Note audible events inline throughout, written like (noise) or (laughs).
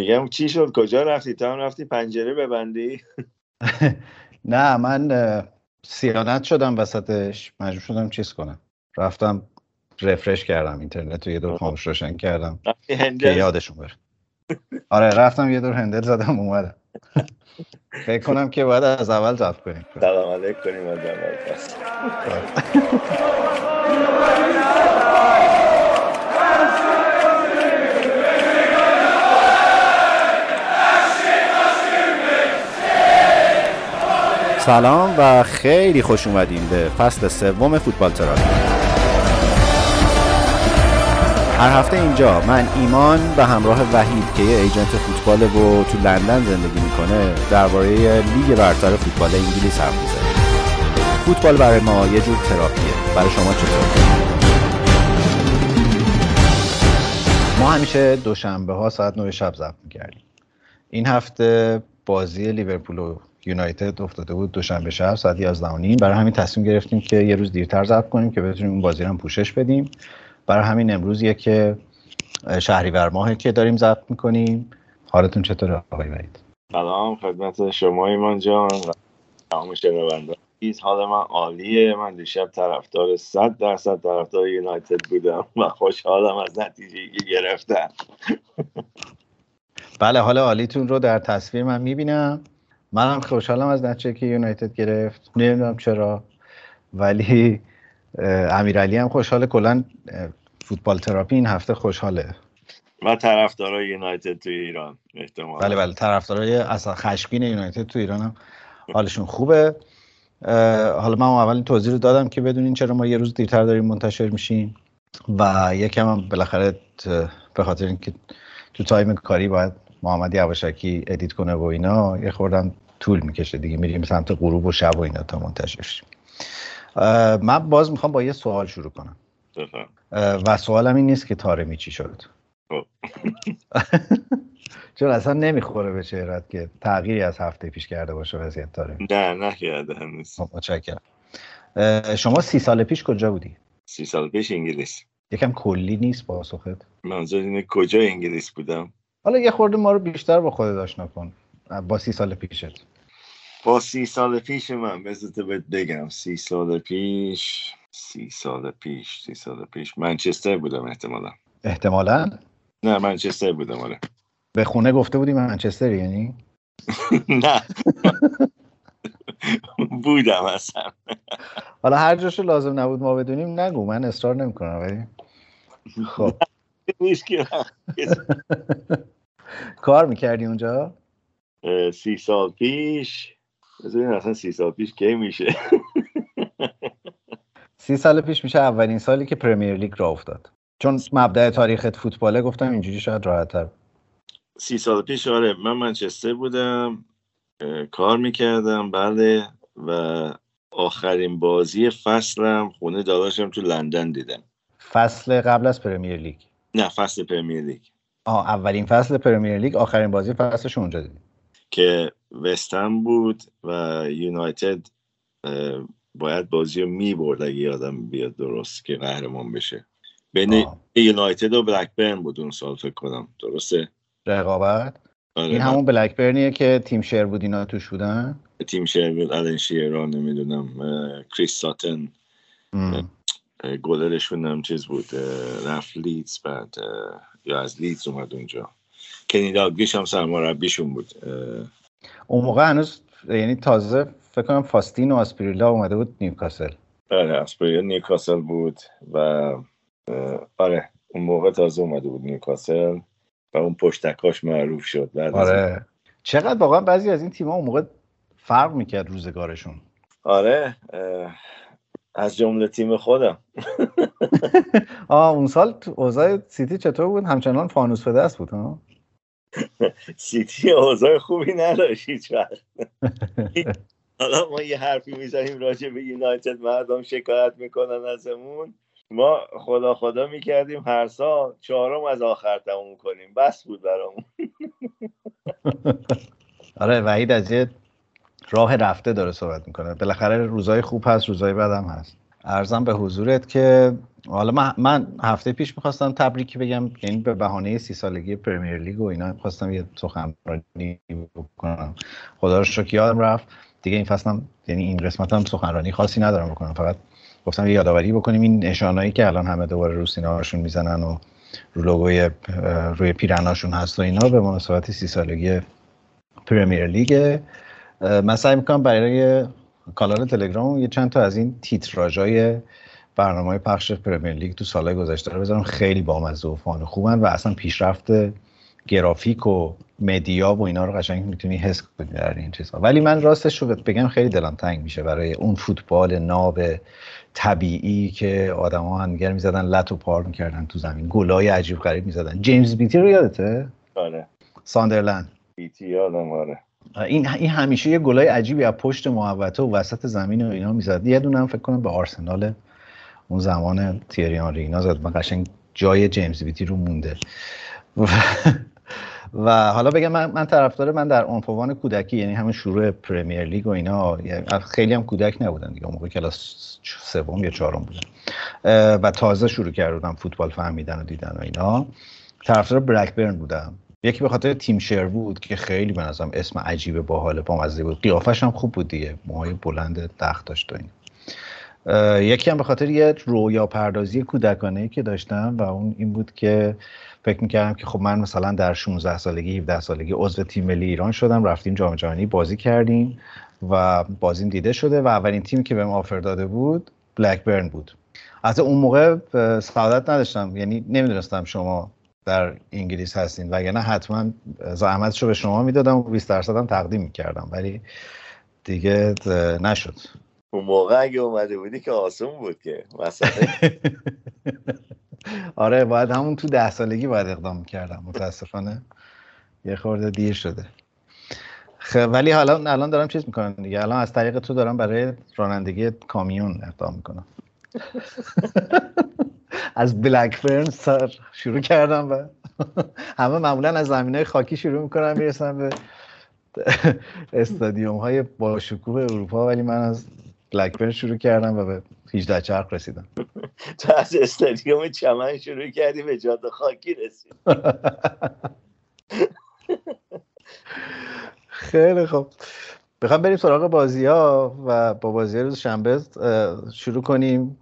میگم چی شد؟ کجا رفتی؟ تو هم رفتی پنجره ببندی؟ (laughs) نه من سیانت شدم وسطش. مجبور شدم چیز کنم. رفتم رفرش کردم. اینترنت رو یه دور خاموش روشن کردم. که یادشون بره. آره رفتم یه دور هندل زدم اومدم. (laughs) فکر کنم که باید از اول ضبط کنیم. سلام علیک کنیم از اول. (laughs) سلام و خیلی خوش اومدیم به فصل سوم فوتبال تراپی هر هفته اینجا من ایمان به همراه وحید که یه ایجنت فوتبال و تو لندن زندگی می‌کنه درباره لیگ برتر فوتبال انگلیس حرف می‌زنیم. فوتبال برای ما یه جور تراپیه برای شما چطور؟ ما همیشه دوشنبه ها ساعت 9 شب ضبط می‌کردیم. این هفته بازی لیورپول و یونایتد افتاده بود دوشنبه شب ساعت 11 نیم. برای همین تصمیم گرفتیم که یه روز دیرتر ضبط کنیم که بتونیم اون بازی رو پوشش بدیم. برای همین امروز که شهریور ماهه که داریم ضبط می‌کنیم. حالتون چطوره آقای وحید سلام خدمت شما ایمان جان و تمام شنونده. حال من عالیه. من دیشب طرفدار 100 درصد طرفدار یونایتد بودم و خوشحالم از نتیجه که گرفتم. بله حال عالیتون رو در تصویر من می‌بینم. منم خوشحالم از نتیجه که یونایتد گرفت. نمی‌دونم چرا. ولی امیرعلی هم خوشحاله. کلا فوتبال تراپی این هفته خوشحاله. و طرفدارای یونایتد تو ایران احتمال بله بله. طرفدارای اصلا خشمگین یونایتد تو ایران هم حالشون خوبه. حالا من اول توضیح رو دادم که بدونین چرا ما یه روز دیرتر داریم منتشر میشیم و یکم هم بالاخره به خاطر اینکه تو time کاری باید محمد یواشکی edit کنه و اینا یه خوردم طول می‌کشه دیگه. میریم سمت غروب و شب و اینا تا منتشر من باز می‌خوام با یه سوال شروع کنم. و سوالم این نیست که تارمی چی شد. خب. (laughs) چون اصلا نمی‌خوره به چهرت که تغییری از هفته پیش کرده باشه وضعیت تارمی نه نکرده هنوز. خب، متشکرم. شما سی سال پیش کجا بودی؟ سی سال پیش انگلیس. یکم کلی نیست پاسخت. منظور اینه کجا انگلیس بودم؟ حالا یه خورده ما رو بیشتر با خودت آشنا کن. با سی سال پیشت. با سی سال پیش من بذارت بهت بگم سی سال پیش سی سال پیش سی سال پیش. منچستر بودم احتمالا. احتمالا؟ نه منچستر بودم آره. به خونه گفته بودی منچستر یعنی؟ (laughs) نه. بودم اصلا. حالا هر جاشو لازم نبود ما بدونیم نگو من اصرار نمی‌کنم ولی؟ خب. (laughs) کار می‌کردی اونجا؟ سی سال پیش. بذارین اصلا سی سال پیش کی میشه. (laughs) سی سال پیش میشه اولین سالی که پرمیر لیگ را افتاد. چون مبدع تاریخ فوتباله گفتم اینجوری شاید راحتتر. سی سال پیش آره من منچستر بودم کار می‌کردم بله و آخرین بازی فصلم خونه داداشم تو لندن دیدم. فصل قبل از Premier League. نه فصل Premier League. آه اولین فصل Premier League آخرین بازی فصلش اونجا دیدیم. که وستهم بود و یونایتد باید بازی رو می برد اگه یادم بیاد درست که قهرمان بشه. بین یونایتد و بلکبرن بود اون سال فکر کنم. درسته؟ رقابت. آره این همون بلکبرنیه که تیم شروود اینا توش بودن؟ تیم شروود، الن شیرر نمی‌دونم کریس ساتن. گلرشون هم چیز بود رفت لیدز بعد یا از لیدز اومد اونجا. کنی داگلیش هم سرمربیشون بود. اون موقع هنوز یعنی تازه فکر کنم فاستینو آسپریلا اومده بود نیوکاسل. آره آسپریلا نیوکاسل بود و آره اون موقع تازه اومده بود نیوکاسل و اون پشتکاش معروف شد. بعد آره. چقدر واقعا بعضی از این تیم‌ها اون موقع فرق می‌کرد روزگارشون. آره از جمله تیم خودم. (laughs) آه اون سال اوضاع سیتی چطور بود؟ همچنان فانوس به دست بود ها؟ (laughs) سیتی اوضاع خوبی نداشت هیچ (laughs) حالا ما یه حرفی می‌زنیم راجع به یونایتد مردم شکایت می‌کنن ازمون. ما خدا خدا می‌کردیم هر سال چهارم از آخر تموم کنیم. بس بود برامون. آره وحید از یه راه رفته داره صحبت می‌کنه. بالاخره روزای خوب هست روزای بد هم هست. ارزم به حضورت که حالا من, هفته پیش می‌خواستم تبریکی بگم یعنی به بهانه سی سالگی پرمیر لیگ و اینا خواستم یه سخنرانی بکنم. خدا رو شکر یادم رفت. دیگه این فصلم یعنی این قسمت هم سخنرانی خاصی ندارم بکنم. فقط گفتم یه یادآوری بکنیم. این نشانایی که الان همه دوباره رو سینه‌هاشون می‌زنن و رو لوگوی روی پیرناشون هست و اینا به مناسبت سی سالگی پرمیر لیگ. من سعی می‌کنم برای کانال تلگرام یه چند تا از این تیتراژای برنامه پخش پرمیر لیگ تو سالهای گذشته رو بذارم. خیلی بامزه و فان خوبن و اصلا پیشرفت گرافیک و مدیا و اینا رو قشنگ می‌تونی حس کنی در این چیزها. ولی من راستش رو بگم خیلی دلم تنگ میشه برای اون فوتبال ناب طبیعی که آدما همدیگر می‌زدن لط و پار می‌کردن تو زمین. گلای عجیب غریب می‌زدن. جیمز بیتی رو یادته؟ آره. ساندرلند. بیتی یادم آره. این این همیشه یه گلای عجیبی از پشت محوطه و وسط زمین و اینا می‌زد. یه دونه هم فکر کنم به آرسنال اون زمان تیری آنری اینا زد من قشنگ جای جیمز بیتی رو مونده. و حالا بگم من, من طرفدار من در عنفوان کودکی یعنی همون شروع پرمیر لیگ و اینا خیلی هم کودک نبودن دیگه. موقع کلاس سوم یا چهارم بودن و تازه شروع کردم فوتبال فهمیدن و دیدن و اینا. طرفدار برکبرن بودم. یکی به خاطر تیم شیر بود که خیلی به نظرم اسم عجیب باحال بامزه بود قیافش هم خوب بود دیگه. موهای بلند دخت داشت و این. یکی هم به خاطر یه رویا پردازی کودکانه که داشتم و اون این بود که فکر می‌کردم که خب من مثلا در 16 سالگی 17 سالگی عضو تیم ملی ایران شدم رفتیم جام جهانی بازی کردیم و بازیم دیده شده و اولین تیمی که بهم آفر داده بود بلکبرن بود. از اون موقع سعادت نداشتم. یعنی نمی‌دونستم شما در انگلیس هستین. وگرنه حتما زحمتشو به شما می‌دادم و 20 درصدم تقدیم می‌کردم ولی دیگه نشد. اون موقع اگه اومده بودی که آسون بود که مثلا (laughs) آره باید همون تو ده سالگی باید اقدام کردم متاسفانه یه خورده دیر شده. خب ولی حالا الان دارم چیز می‌کنم دیگه. الان از طریق تو دارم برای رانندگی کامیون اقدام می‌کنم. (laughs) از بلکبرن سر شروع کردم و همه معمولا از زمین خاکی شروع می‌کنم می‌رسم به استادیوم های با شکوه اروپا ولی من از بلکبرن شروع کردم و به 18 چرخ رسیدم. تو از استادیوم چمن شروع کردی به جاده خاکی رسید خیلی خوب. بخوام بریم سراغ بازی ها و با بازی روز شنبه شروع کنیم.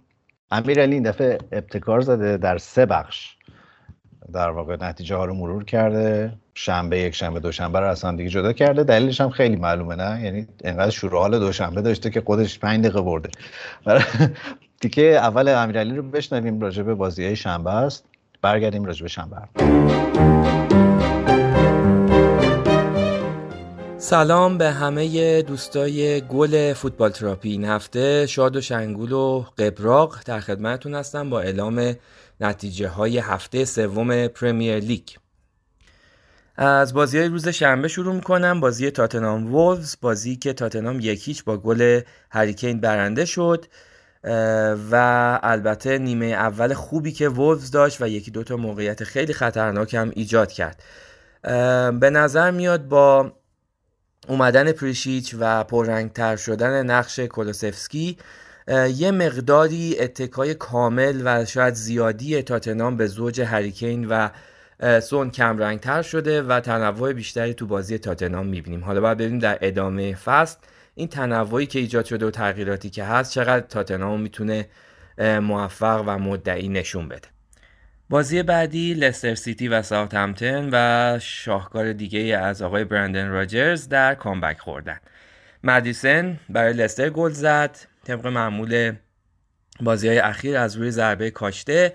امیر علی این دفعه ابتکار زده در سه بخش. در واقع نتیجه ها رو مرور کرده. شنبه یک شنبه دوشنبه رو اصلا دیگه جدا کرده. دلیلش هم خیلی معلومه نه؟ یعنی انقدر شروع حال دوشنبه داشته که خودش پنج دقیقه برده. (laughs) دیگه اول امیرعلی رو بشنویم راجع به بازی شنبه است. برگردیم راجع به شنبه سلام به همه دوستای گل فوتبال تراپی. این هفته شاد و شنگول و قبراق در خدمتتون هستم با اعلام نتیجه های هفته سوم پرمیر لیگ. از بازی های روز شنبه شروع می‌کنم. بازی تاتنام وولز بازی که تاتنام یکیچ با گل هریکین برنده شد و البته نیمه اول خوبی که وولز داشت و یکی دوتا موقعیت خیلی خطرناک هم ایجاد کرد. به نظر میاد با اومدن پریشیچ و پررنگتر شدن نقش کولوسفسکی یه مقداری اتکای کامل و شاید زیادی تاتنام به زوج هریکین و سون کم تر شده و تنوع بیشتری تو بازی تاتنام می‌بینیم. حالا باید ببینیم در ادامه فصل. این تنوعی که ایجاد شده و تغییراتی که هست چقدر تاتنام می‌تونه موفق و مدعی نشون بده؟ بازی بعدی لستر سیتی و ساوثهمپتون و شاهکار دیگه از آقای برندن راجرز در comeback خوردن. مدیسن برای لستر گل زد. طبق معمول بازی های اخیر از روی ضربه کاشته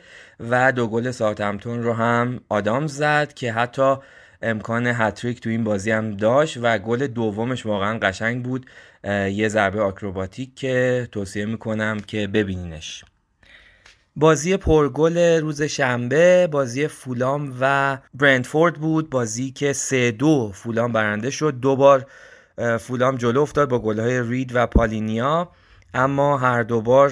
و دو گل ساوثهمپتون رو هم آدامز زد که حتی امکان هتریک تو این بازی هم داشت و گل دومش واقعا قشنگ بود. یه ضربه آکروباتیک که توصیه می‌کنم که ببینینش. بازی پرگل روز شنبه بازی فولام و برندفورد بود. بازی که سه دو فولام برنده شد. دو بار فولام جلو افتاد با گلهای رید و پالینیا. اما هر دوبار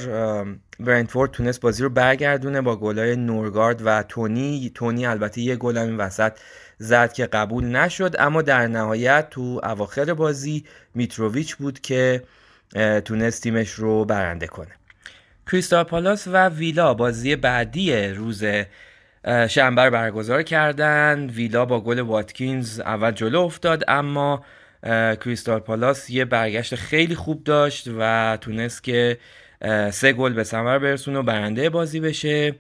برندفورد تونست بازی رو برگردونه با گلهای نورگارد و تونی. تونی البته یه گل این وسط زد که قبول نشد. اما در نهایت تو اواخر بازی میتروویچ بود که تونست تیمش رو برنده کنه. کریستال پالاس و ویلا بازی بعدی روز شنبه برگزار کردن. ویلا با گل واتکینز اول جلو افتاد اما کریستال پالاس یه برگشت خیلی خوب داشت و تونست که سه گل به ثمر برسونه و برنده بازی بشه.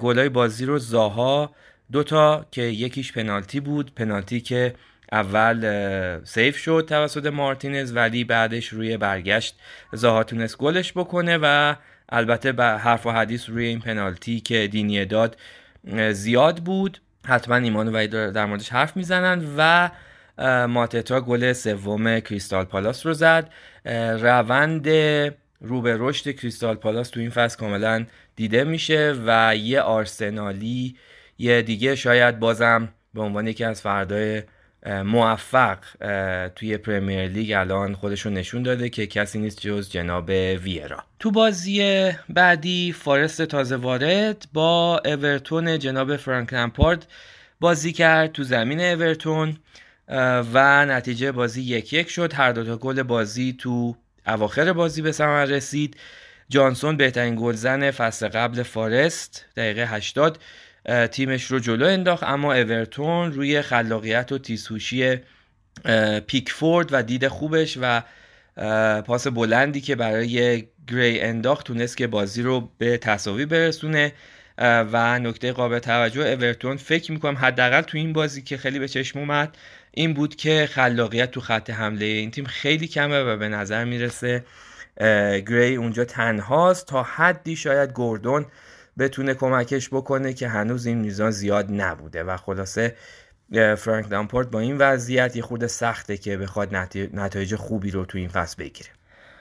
گلای بازی رو زاها دوتا که یکیش پنالتی بود. پنالتی که اول سیف شد توسط مارتینز ولی بعدش روی برگشت زاها تونست گلش بکنه و البته حرف و حدیث روی این پنالتی که دینیه داد زیاد بود. حتما ایمان و در موردش حرف می‌زنن و ماتتا گل سوم کریستال پالاس رو زد. روند رو به رشد کریستال پالاس تو این فصل کاملا دیده میشه و یه آرسنالی یه دیگه شاید بازم به عنوان یکی از فردای موفق توی پرمیر لیگ الان خودشون نشون داده که کسی نیست جز جناب ویرا. تو بازی بعدی فارست تازه وارد با اورتون جناب فرانک لمپارد بازی کرد تو زمین اورتون و نتیجه بازی یک یک شد. هر دو تا گل بازی تو اواخر بازی به ثمر رسید. جانسون بهترین گلزن فصل قبل فارست دقیقه 80 تیمش رو جلو انداخت اما اورتون روی خلاقیت و تیزهوشی پیکفورد و دید خوبش و پاس بلندی که برای گری انداخت تونست که بازی رو به تصاوی برسونه. و نکته قابل توجه اورتون فکر می‌کنم حداقل تو این بازی که خیلی به چشم اومد این بود که خلاقیت تو خط حمله این تیم خیلی کمه و به نظر می‌رسه گری اونجا تنهاست تا حدی شاید گوردون بتونه کمکش بکنه که هنوز این میزان زیاد نبوده. و خلاصه فرانک لامپورت با این وضعیت یه خورده سخته که بخواد نتایج خوبی رو تو این فصل بگیره.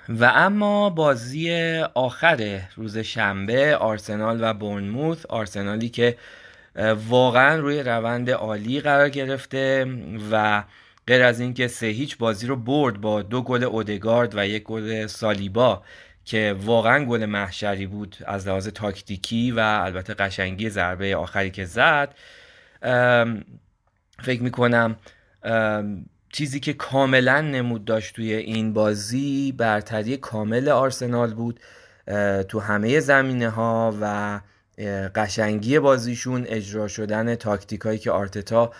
و اما بازی آخر روز شنبه آرسنال و بورنموث آرسنالی که واقعا روی روند عالی قرار گرفته و غیر از اینکه سه هیچ بازی رو برد با دو گل اودگارد و یک گل سالیبا که واقعا گل محشری بود از لحاظ تاکتیکی و البته قشنگی ضربه آخری که زد. فکر می‌کنم چیزی که کاملا نمود داشت توی این بازی برتری کامل آرسنال بود تو همه زمینه ها و قشنگی بازیشون اجرا شدن تاکتیک هایی که آرتتا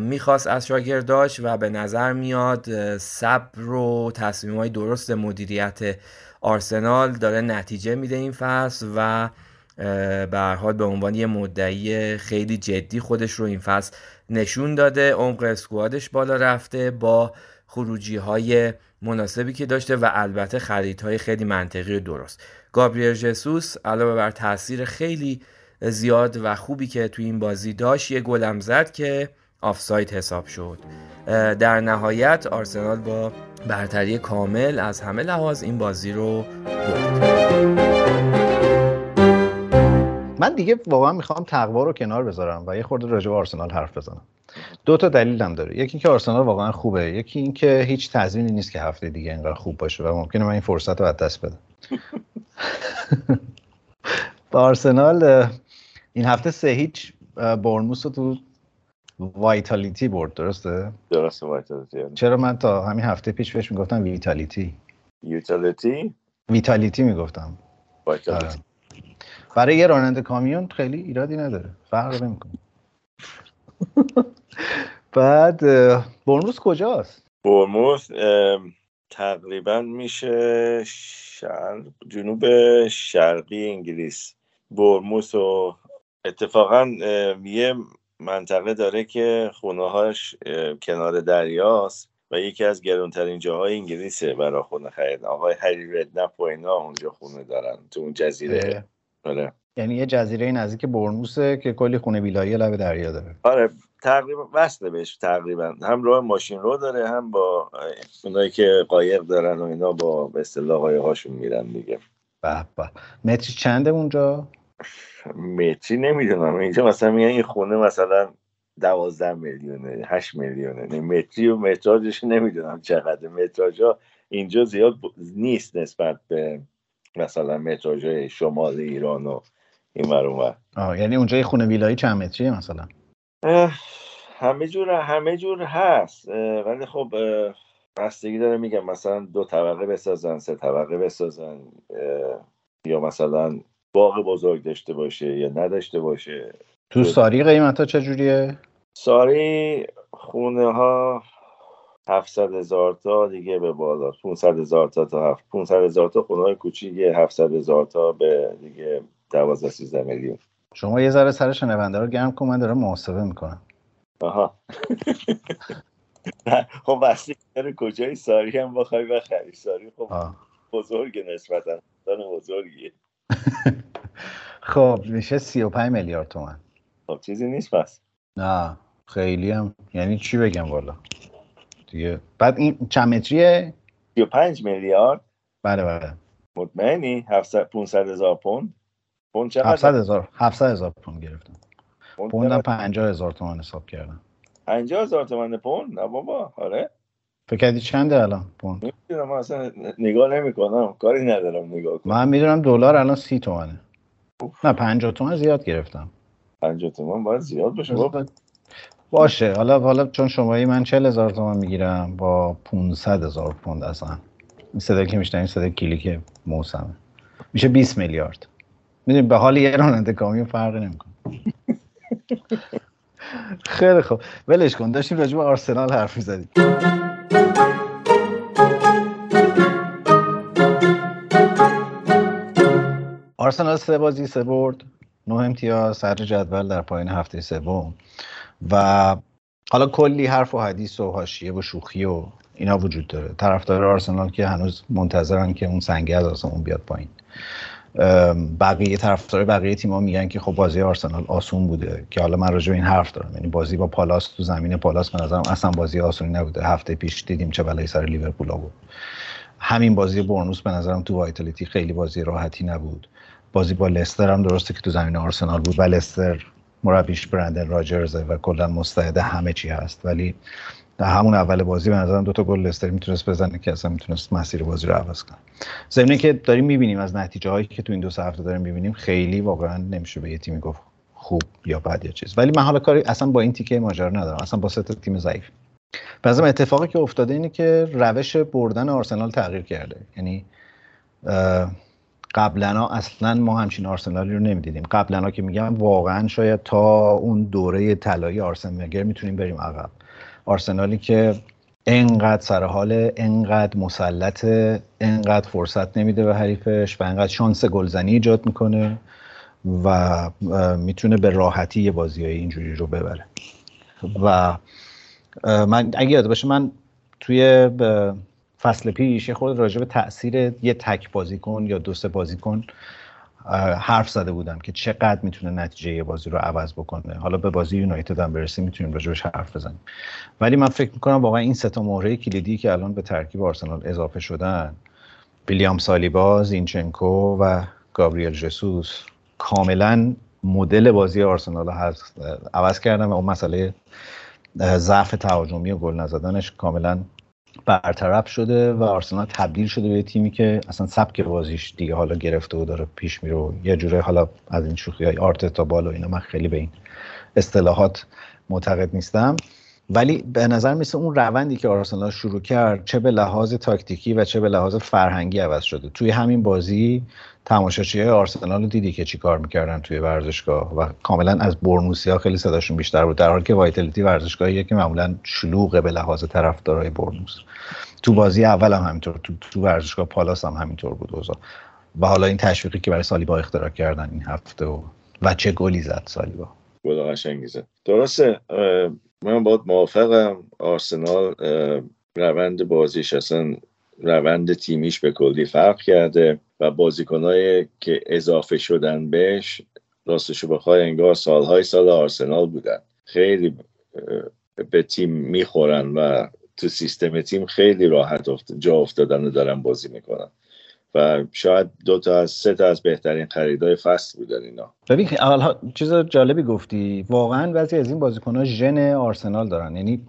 می‌خواست از شاگرداش و به نظر میاد صبر و تصمیم های درست مدیریت آرسنال داره نتیجه میده این فصل و به حال به عنوان یه مدعی خیلی جدی خودش رو این فصل نشون داده. عمق اسکوادش بالا رفته با خروجی های مناسبی که داشته و البته خریدهای خیلی منطقی و درست. گابریل جسوس علاوه بر تاثیر خیلی زیاد و خوبی که توی این بازی داشت یه گلم زد که آفساید حساب شد. در نهایت آرسنال با برتری کامل از همه لحاظ این بازی رو برد. من دیگه واقعا می‌خوام تقوا رو کنار بذارم و یه خورده راجع به آرسنال حرف بزنم. دو تا دلیلم داره. یکی اینکه آرسنال واقعا خوبه. یکی اینکه هیچ تضمینی نیست که هفته دیگه اینقدر خوب باشه و ممکنه من این فرصت رو از دست بدم. (laughs) با آرسنال این هفته سه هیچ بورنموث رو تو وایتالیتی برد درسته؟ درسته وایتالیتی چرا من تا همین هفته پیش بهش می‌گفتم ویتالیتی ویتالیتی؟ ویتالیتی می‌گفتم. وایتالیتی. برای یه راننده کامیون خیلی ایرادی نداره. فرق نمی‌کنه. (laughs) بعد برموس کجاست؟ برموس تقریبا میشه شرق جنوب شرقی انگلیس. برموس و اتفاقا یه منطقه داره که خونه هاش کنار دریاست و یکی از گرونترین جاهای انگلیسه برای خونه خرید. آقای هری ردنپ و اینا اونجا خونه دارن تو اون جزیره. آره. یعنی یه جزیره نزدیک برموسه که کلی خونه ویلایی لب دریا داره. آره تقریبا وصله بهش تقریبا. هم راه ماشین رو داره هم با اونایی که قایق دارن و اینا با به اصطلاح هاشون میرن دیگه. به به. متری چنده اونجا؟ متری نمی‌دونم. اینجا مثلا میگن این خونه مثلا دوازده میلیونه هشت میلیونه. متری و متراژش نمی‌دونم چقدر متراژ اینجا زیاد نیست نسبت به مثلا متراژ شمال ایران و این ور یعنی اونجا یه خونه ویلایی چند متریه مثلا؟ همه جور همه جور هست. ولی خب بستگی داره میگم مثلا دو طبقه بسازن سه طبقه بسازن یا مثلا باغ بزرگ داشته باشه یا نداشته باشه. تو ساری قیمت ها چجوریه؟ ساری خونه ها 700 هزار تا دیگه به بالا. 500 هزار تا تا 500 هزار تا خونه های کوچیک 700 هزار تا به دیگه 12 13 میلیون. شما یه ذره سر شنونده رو گرم کن من دارم محاسبه می‌کنم. آها. خب بسته کجای ساری هم بخوای بخری؟ ساری خب بزرگ نسبتا بزرگیه. (laughs) خب میشه 35 میلیارد تومن خب چیزی نیست پس. نه خیلی هم. یعنی چی بگم والا؟ دیگه بعد این چند متریه؟ 35 میلیارد. بله بله. مطمئنی؟ 500 هزار پوند؟ پوند چقدر؟ 700 هزار 700 هزار پوند گرفتم. پوندم 50 هزار تومان حساب کردم. 50 هزار تومان پوند؟ نه بابا آره. فکر کردی چنده الان پوند؟ نمی‌دونم اصلا نگاه نمی‌کنم. کاری ندارم نگاه کنم. من می‌دونم دلار الان 30 تومنه. نه 50 تومن زیاد گرفتم. 50 تومن باید زیاد باشه باشه. حالا حالا چون شمایی من 40 هزار تومن می‌گیرم با 500 هزار پوند اصلا. این صدایی که میشنن این صدای کلیک موسمه. میشه 20 میلیارد. می‌دونی به حال یه راننده کامیون فرقی نمی‌کنه. (laughs) خیلی خوب. ولش کن داشتیم راجع به آرسنال حرف می‌زدیم. آرسنال سه بازی سه برد نه امتیاز سر جدول در پایین هفته سوم. و حالا کلی حرف و حدیث و حاشیه و شوخی و اینا وجود داره. طرفدار آرسنال که هنوز منتظرن که اون سنگه از آسمون بیاد پایین. بقیه طرفدار بقیه تیم‌ها میگن که خب بازی آرسنال آسون بوده که حالا من راجع این حرف دارم. یعنی بازی با پالاس تو زمین پالاس به نظرم اصلا بازی آسونی نبوده. هفته پیش دیدیم چه بلایی سر لیورپول بود همین بازی برنوس به نظرم تو وایتالیتی خیلی بازی راحتی نبود. بازی با لستر هم درسته که تو زمین آرسنال بود و لستر مربیش برندن راجرز و کلا مستعد همه چی هست. ولی در همون اول بازی به نظرم دو تا گل لستر می‌تونست بزنه که اصلا می‌تونست مسیر بازی رو عوض کنه. ضمن که داریم می‌بینیم از نتیجه هایی که تو این دو سه هفته داریم می‌بینیم خیلی واقعا نمیشه به یه تیمی گفت خوب یا بد یا چیز. ولی من حالا کاری اصلا با این تیکه ماجرا ندارم اصلا با سه تیم ضعیف. بعضی اتفاقی که افتاده اینه که روش بردن آرسنال تغییر کرده. یعنی قبلا اصلا ما همچین آرسنالی رو نمی‌دیدیم. قبلا که میگم واقعا شاید تا اون دوره طلایی آرسن ونگر می‌تونیم بریم عقب. آرسنالی که انقدر سر حال انقدر مسلط انقدر فرصت نمیده به حریفش و انقدر شانس گلزنی ایجاد می‌کنه و می‌تونه به راحتی یه بازی های اینجوری رو ببره. و من اگه یاد باشه من توی فصل پیش یه خود راجع به تاثیر یه تک بازیکن یا دو سه بازیکن حرف زده بودم که چقدر می‌تونه نتیجه یه بازی رو عوض بکنه. حالا به بازی یونایتد هم برسیم می‌تونیم راجبش حرف بزنیم. ولی من فکر می‌کنم واقعا این سه مهره کلیدی که الان به ترکیب آرسنال اضافه شدن ویلیام سالیبا زینچنکو و گابریل جسوس کاملا مدل بازی آرسنال هست عوض کردم و اون مسئله ضعف تهاجمی و گل نزدنش کاملا برطرف شده و آرسنال تبدیل شده به تیمی که اصلا سبک بازیش دیگه حالا گرفته و داره پیش میره و یه جوره حالا از این شوخی های آرت تا بال و اینا من خیلی به این اصطلاحات معتقد نیستم. ولی به نظر میسه اون روندی که آرسنال شروع کرد چه به لحاظ تاکتیکی و چه به لحاظ فرهنگی عوض شده. توی همین بازی تماشاچی آرسنال رو دیدی که چیکار می‌کردن توی ورزشگاه؟ و کاملا از برنوسی ها خیلی صداشون بیشتر بود. در حالی که وایتلیتی ورزشگاهیه که معمولا شلوغه به لحاظ طرفدارای برنوس تو بازی اول هم همینطور تو, تو ورزشگاه پالاس هم همینطور بود اوضاع. و حالا این تشویقی که برای سالیبا اختراع کردن این هفته و, و چه گلی زد سالیبا؟ گل قشنگی زد. درسته من باید موافقم. آرسنال روند بازیش اصلا روند تیمیش به کلی فرق کرده. و بازیکنهایی که اضافه شدن بهش راستشو بخوای انگار سالهای سال آرسنال بودن. خیلی به تیم می‌خورن و تو سیستم تیم خیلی راحت جا افتادن و دارن بازی می‌کنن. و شاید دو تا از سه تا از بهترین خریدای فصل بودن اینا. ببین اول چیز جالبی گفتی. واقعا بعضی از این بازیکن‌ها ژن آرسنال دارن. یعنی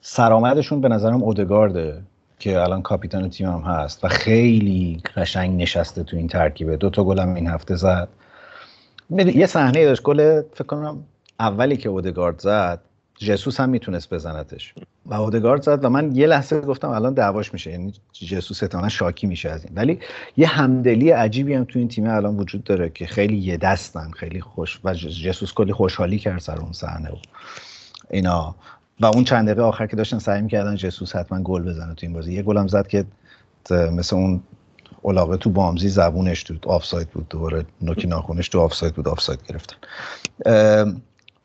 سرآمدشون به نظرم اودگارده. که الان کاپیتان تیم هم هست و خیلی قشنگ نشسته تو این ترکیبه. دو تا گلم این هفته زد. یه صحنه داشت. گل فکر کنم اولی که اودگارد زد جسوس هم می‌تونست بزنتش. و اودگارد زد و من یه لحظه گفتم الان دعواش میشه. یعنی جسوس احتمالاً شاکی میشه از این. ولی یه همدلی عجیبی هم تو این تیم الان وجود داره که خیلی یه دستن خیلی خوش و جسوس کلی خوشحالی کرد سر اون صحنه. و اینا و اون چند دقیقه آخر که داشتن سعی می‌کردن جسوس حتما گل بزنه تو این بازی. یه گلم زد که مثل اون علاقه تو بامزی زبونش تو آفساید بود دوباره. نوکی ناخونش تو آفساید بود. آفساید گرفتن.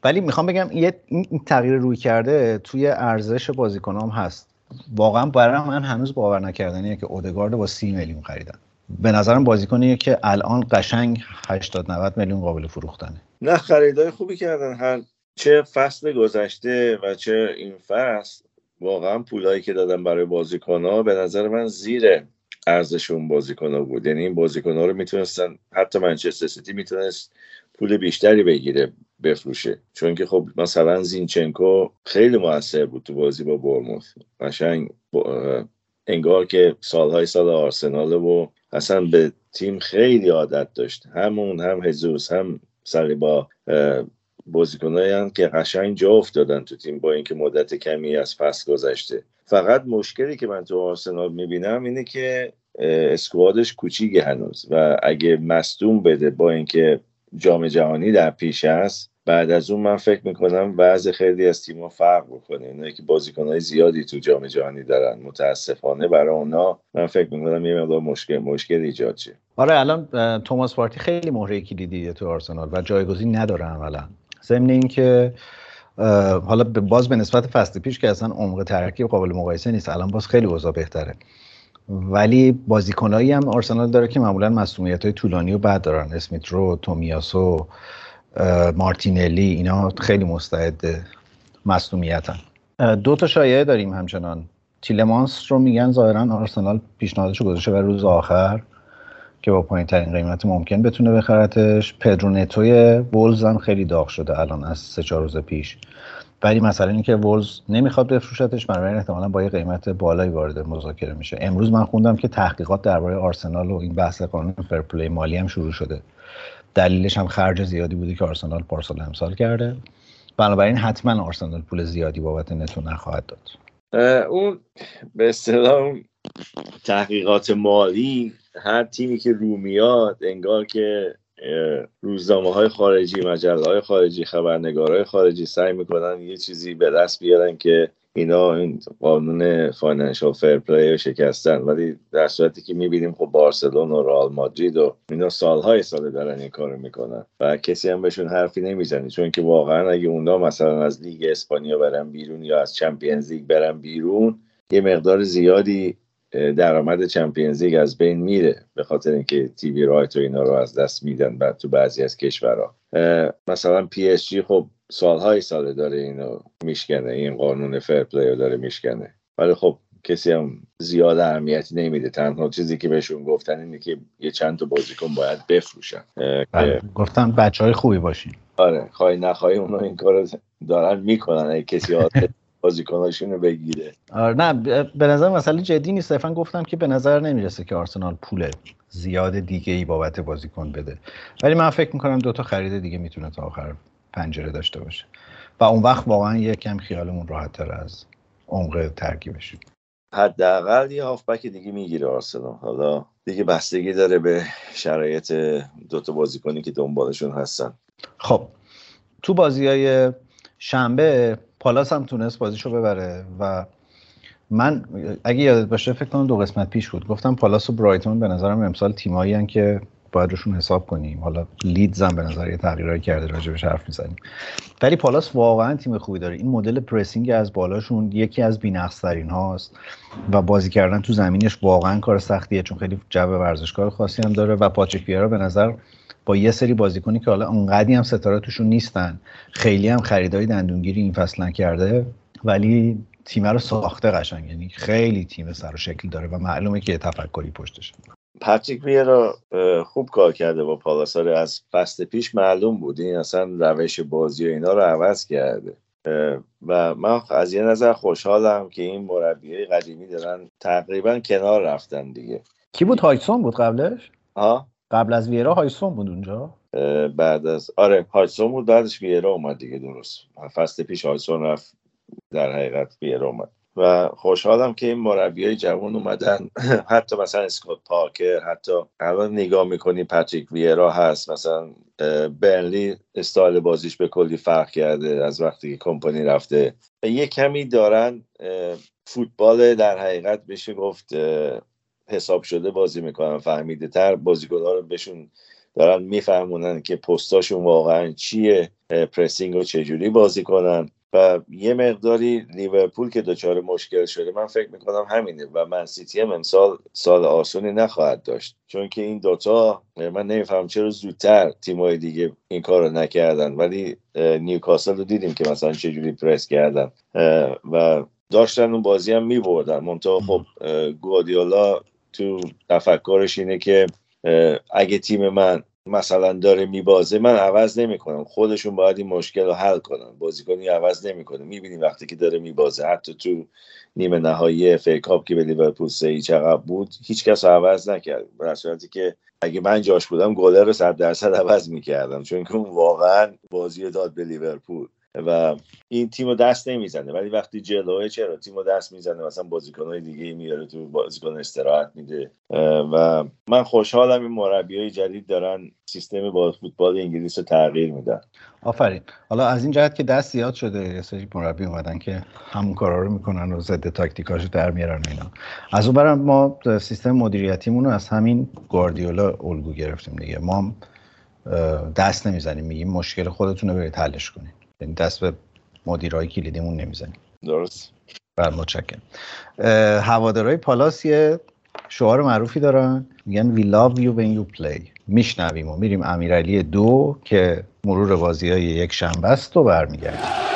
ولی می‌خوام بگم یه این تغییر روی کرده توی ارزش بازیکنام هست. واقعا برای من هنوز باور نکردنیه که اودگارد با سی میلیون خریدن. به نظرم بازیکنیه که الان قشنگ 80 90 میلیون قابل فروختنه. نه خریدای خوبی کردن. هر چه فصل گذشته و چه این فصل واقعا پولایی که دادن برای بازیکن به نظر من زیر ارزش اون بازیکن بود. یعنی این بازیکن رو می‌تونستن حتی منچستر سیتی می‌تونست پول بیشتری بگیره بفروشه. چون که خب مثلا زینچنکو خیلی موثر بود تو بازی با برموث قشنگ انگار که سالهای سال آرسنال و اصلا به تیم خیلی عادت داشت. همون هم هزوس هم با بازیکنایی که قشنگ جا افتادن تو تیم با اینکه مدت کمی از فصل گذشته. فقط مشکلی که من تو آرسنال می‌بینم اینه که اسکوادش کوچیگه هنوز و اگه مصدوم بده با اینکه جام جهانی در پیش است بعد از اون من فکر می‌کنم بعض خیلی از تیم‌ها فرق بکنه. اینایی که بازیکنهای زیادی تو جام جهانی دارن متاسفانه برای اونا من فکر می‌کنم یه مقدار مشکل مشکل ایجاد شه. آره الان توماس پارتی خیلی مهره کلیدیه تو آرسنال و جایگزین نداره عملا. ضمن اینکه حالا باز به نسبت فصل پیش که اصلا عمق ترکیب قابل مقایسه نیست الان باز خیلی اوضاع بهتره. ولی بازیکنایی هم آرسنال داره که معمولا مسئولیت های طولانی و بعد دارن. اسمیت رو تومیاسو مارتینلی اینا خیلی مستعد مصومیتن دو تا شایعه داریم همچنان. تیلمانس رو میگن ظاهرا آرسنال پیشنهادش رو گذاشته برای روز آخر که با پایین ترین قیمت ممکن بتونه بخرتش. پدرونتوی بولز هم خیلی داغ شده الان از سه چهار روز پیش. ولی مثلا اینکه ولز نمی‌خواد بفروشتش. بنابراین احتمالا با یه قیمت بالایی وارد مذاکره میشه. امروز من خوندم که تحقیقات درباره آرسنال و این بحث قانون فرپلی مالی هم شروع شده. دلیلش هم خرج زیادی بودی که آرسنال پارسال امسال کرده. بنابراین حتما آرسنال پول زیادی بابت نتو نخواهد داد. اون به اصطلاح تحقیقات مالی هر تیمی که رو میاد انگار که روزنامه های خارجی مجله های خارجی های خارجی سعی می‌کنن یه چیزی به دست بیارن که اینا این قانون Financial Fair Play رو شکستن. ولی در صورتی که می‌بینیم خب بارسلون و رئال مادرید و اینا سالهای سال دارن این کارو می‌کنن و کسی هم بهشون حرفی نمی‌زنه. چون که واقعا اگه اونا مثلا از لیگ اسپانیا برن بیرون یا از Champions League برن بیرون یه مقدار زیادی درآمد Champions League از بین میره به خاطر اینکه TV right و اینا رو از دست میدن بعد تو بعضی از کشورها. مثلا PSG خب سالهای ساله داره اینو میشکنه این قانون fair play رو داره میشکنه. ولی خب کسی هم زیاد اهمیتی نمیده. تنها چیزی که بهشون گفتن اینه که یه چند تا بازیکن باید بفروشن. بله. گفتن بچه های خوبی باشین. آره خواهی نخواهی اونا این کار دارن می‌کنن. اگه کسی بازیکناشونو بگیره. آره نه به نظر مسئله جدی نیست. صرفا گفتم که به نظر نمی‌رسه که آرسنال پول زیاد دیگه ای بابت بازیکن بده. ولی من فکر می‌کنم دوتا خرید دیگه می‌تونه تا آخر پنجره داشته باشه. و اون وقت واقعا یکم خیالمون راحت تر از عمق ترکیبش حداقل یه هافبک دیگه می‌گیره آرسنال. حالا دیگه بستگی داره به شرایط دوتا بازیکنی که دنبالشون هستن. خب تو بازی های شنبه پالاس هم تونست بازیشو ببره و من اگه یادت باشه فکر کنم دو قسمت پیش بود. گفتم پالاس و برایتون به نظرم امسال تیمایی که باید روشون حساب کنیم. حالا لیدز هم به نظر یه تغییرایی کرده راجبش حرف می‌زنیم. ولی پالاس واقعا تیم خوبی داره. این مدل پرسینگ از بالاشون یکی از بی‌نقص‌ترین هاست و بازی کردن تو زمینش واقعا کار سختیه چون خیلی جو ورزشکار خاصی هم داره و پاچک به نظر با یه سری بازیکنی که حالا اونقدی هم ستاره توشون نیستن خیلی هم خریدای دندونگیری این فصل نکرده ولی تیم رو ساخته قشنگ. یعنی خیلی تیم سر و شکل داره و معلومه که یه تفکری پشتشه. پاتریک ویرا خوب کار کرده با پالاسار. از فصل پیش معلوم بود این اصلا روش بازی و اینا رو عوض کرده. و من از یه نظر خوشحالم که این مربیای قدیمی دارن تقریبا کنار رفتن دیگه. کی بود؟ هایسون بود قبلش؟ ها قبل از ویرا هایسون بود اونجا؟ بعد از آره هایسون بود بعدش ویرا اومد دیگه درست. فصل پیش هایسون رفت در حقیقت ویرا اومد. و خوشحالم که این مربی های جوان اومدن. (laughs) حتی مثلا اسکوت پارکر حتی الان نگاه می‌کنی پاتریک ویرا هست مثلا برنلی استایل بازیش به کلی فرق کرده از وقتی که کمپانی رفته. یه کمی دارن فوتبال در حقیقت بشه گفت حساب شده بازی می‌کنن فهمیده تر بازیکن رو بهشون دارن میفهمونن که پستاشون واقعا چیه پرسینگ رو چجوری بازی کنن. و یه مقداری لیورپول که دچار مشکل شده من فکر می‌کنم همینه و من سیتی هم امسال سال آسونی نخواهد داشت. چون که این دوتا من نمیفهم چرا زودتر تیمای دیگه این کار رو نکردن. ولی نیوکاسل رو دیدیم که مثلا چجوری پرس کردن. و داشتن اون بازی هم میبردن. منتها خب گواردیولا تو تفکرش اینه که اگه تیم من مثلا داره میبازه من عوض نمی‌کنم. خودشون باید این مشکل رو حل کنن. بازیکنی عوض نمی‌کنه. می‌بینیم وقتی که داره میبازه. حتی تو نیمه نهایی FA Cup که به لیورپول سه چقدر بود هیچ کس عوض نکرد در صورتی که اگه من جاش بودم گلر رو صد درصد عوض می‌کردم. چون که اون واقعا بازی داد به لیورپول. و این تیم رو دست نمی‌زنه. ولی وقتی جلوه چرا؟ تیم رو دست می‌زنه مثلا بازیکنهای دیگه میاره تو بازیکن استراحت میده. و من خوشحالم این مربی های جدید دارن سیستم با فوتبال انگلیس رو تغییر میدن. آفرین. حالا از این جهت که دست زیاد شده یه سری مربی اومدن که همون کارا رو می‌کنن و ضد تاکتیکاشو در میارن اینا. از اون برم ما سیستم مدیریتیمون رو از همین گواردیولا الگو گرفتیم دیگه. ما دست نمی‌زنیم. میگیم مشکل خودتون رو برید حلش کنید. یعنی دست به مدیرای کلیدیمون نمی‌زنیم. درست. بر متشکرم. هوادارهای پالاس یه شعار معروفی دارن. میگن we love you when you play. میشنویم و میریم امیرعلی دو که مرور بازی های یک شنبه است و برمیگردیم.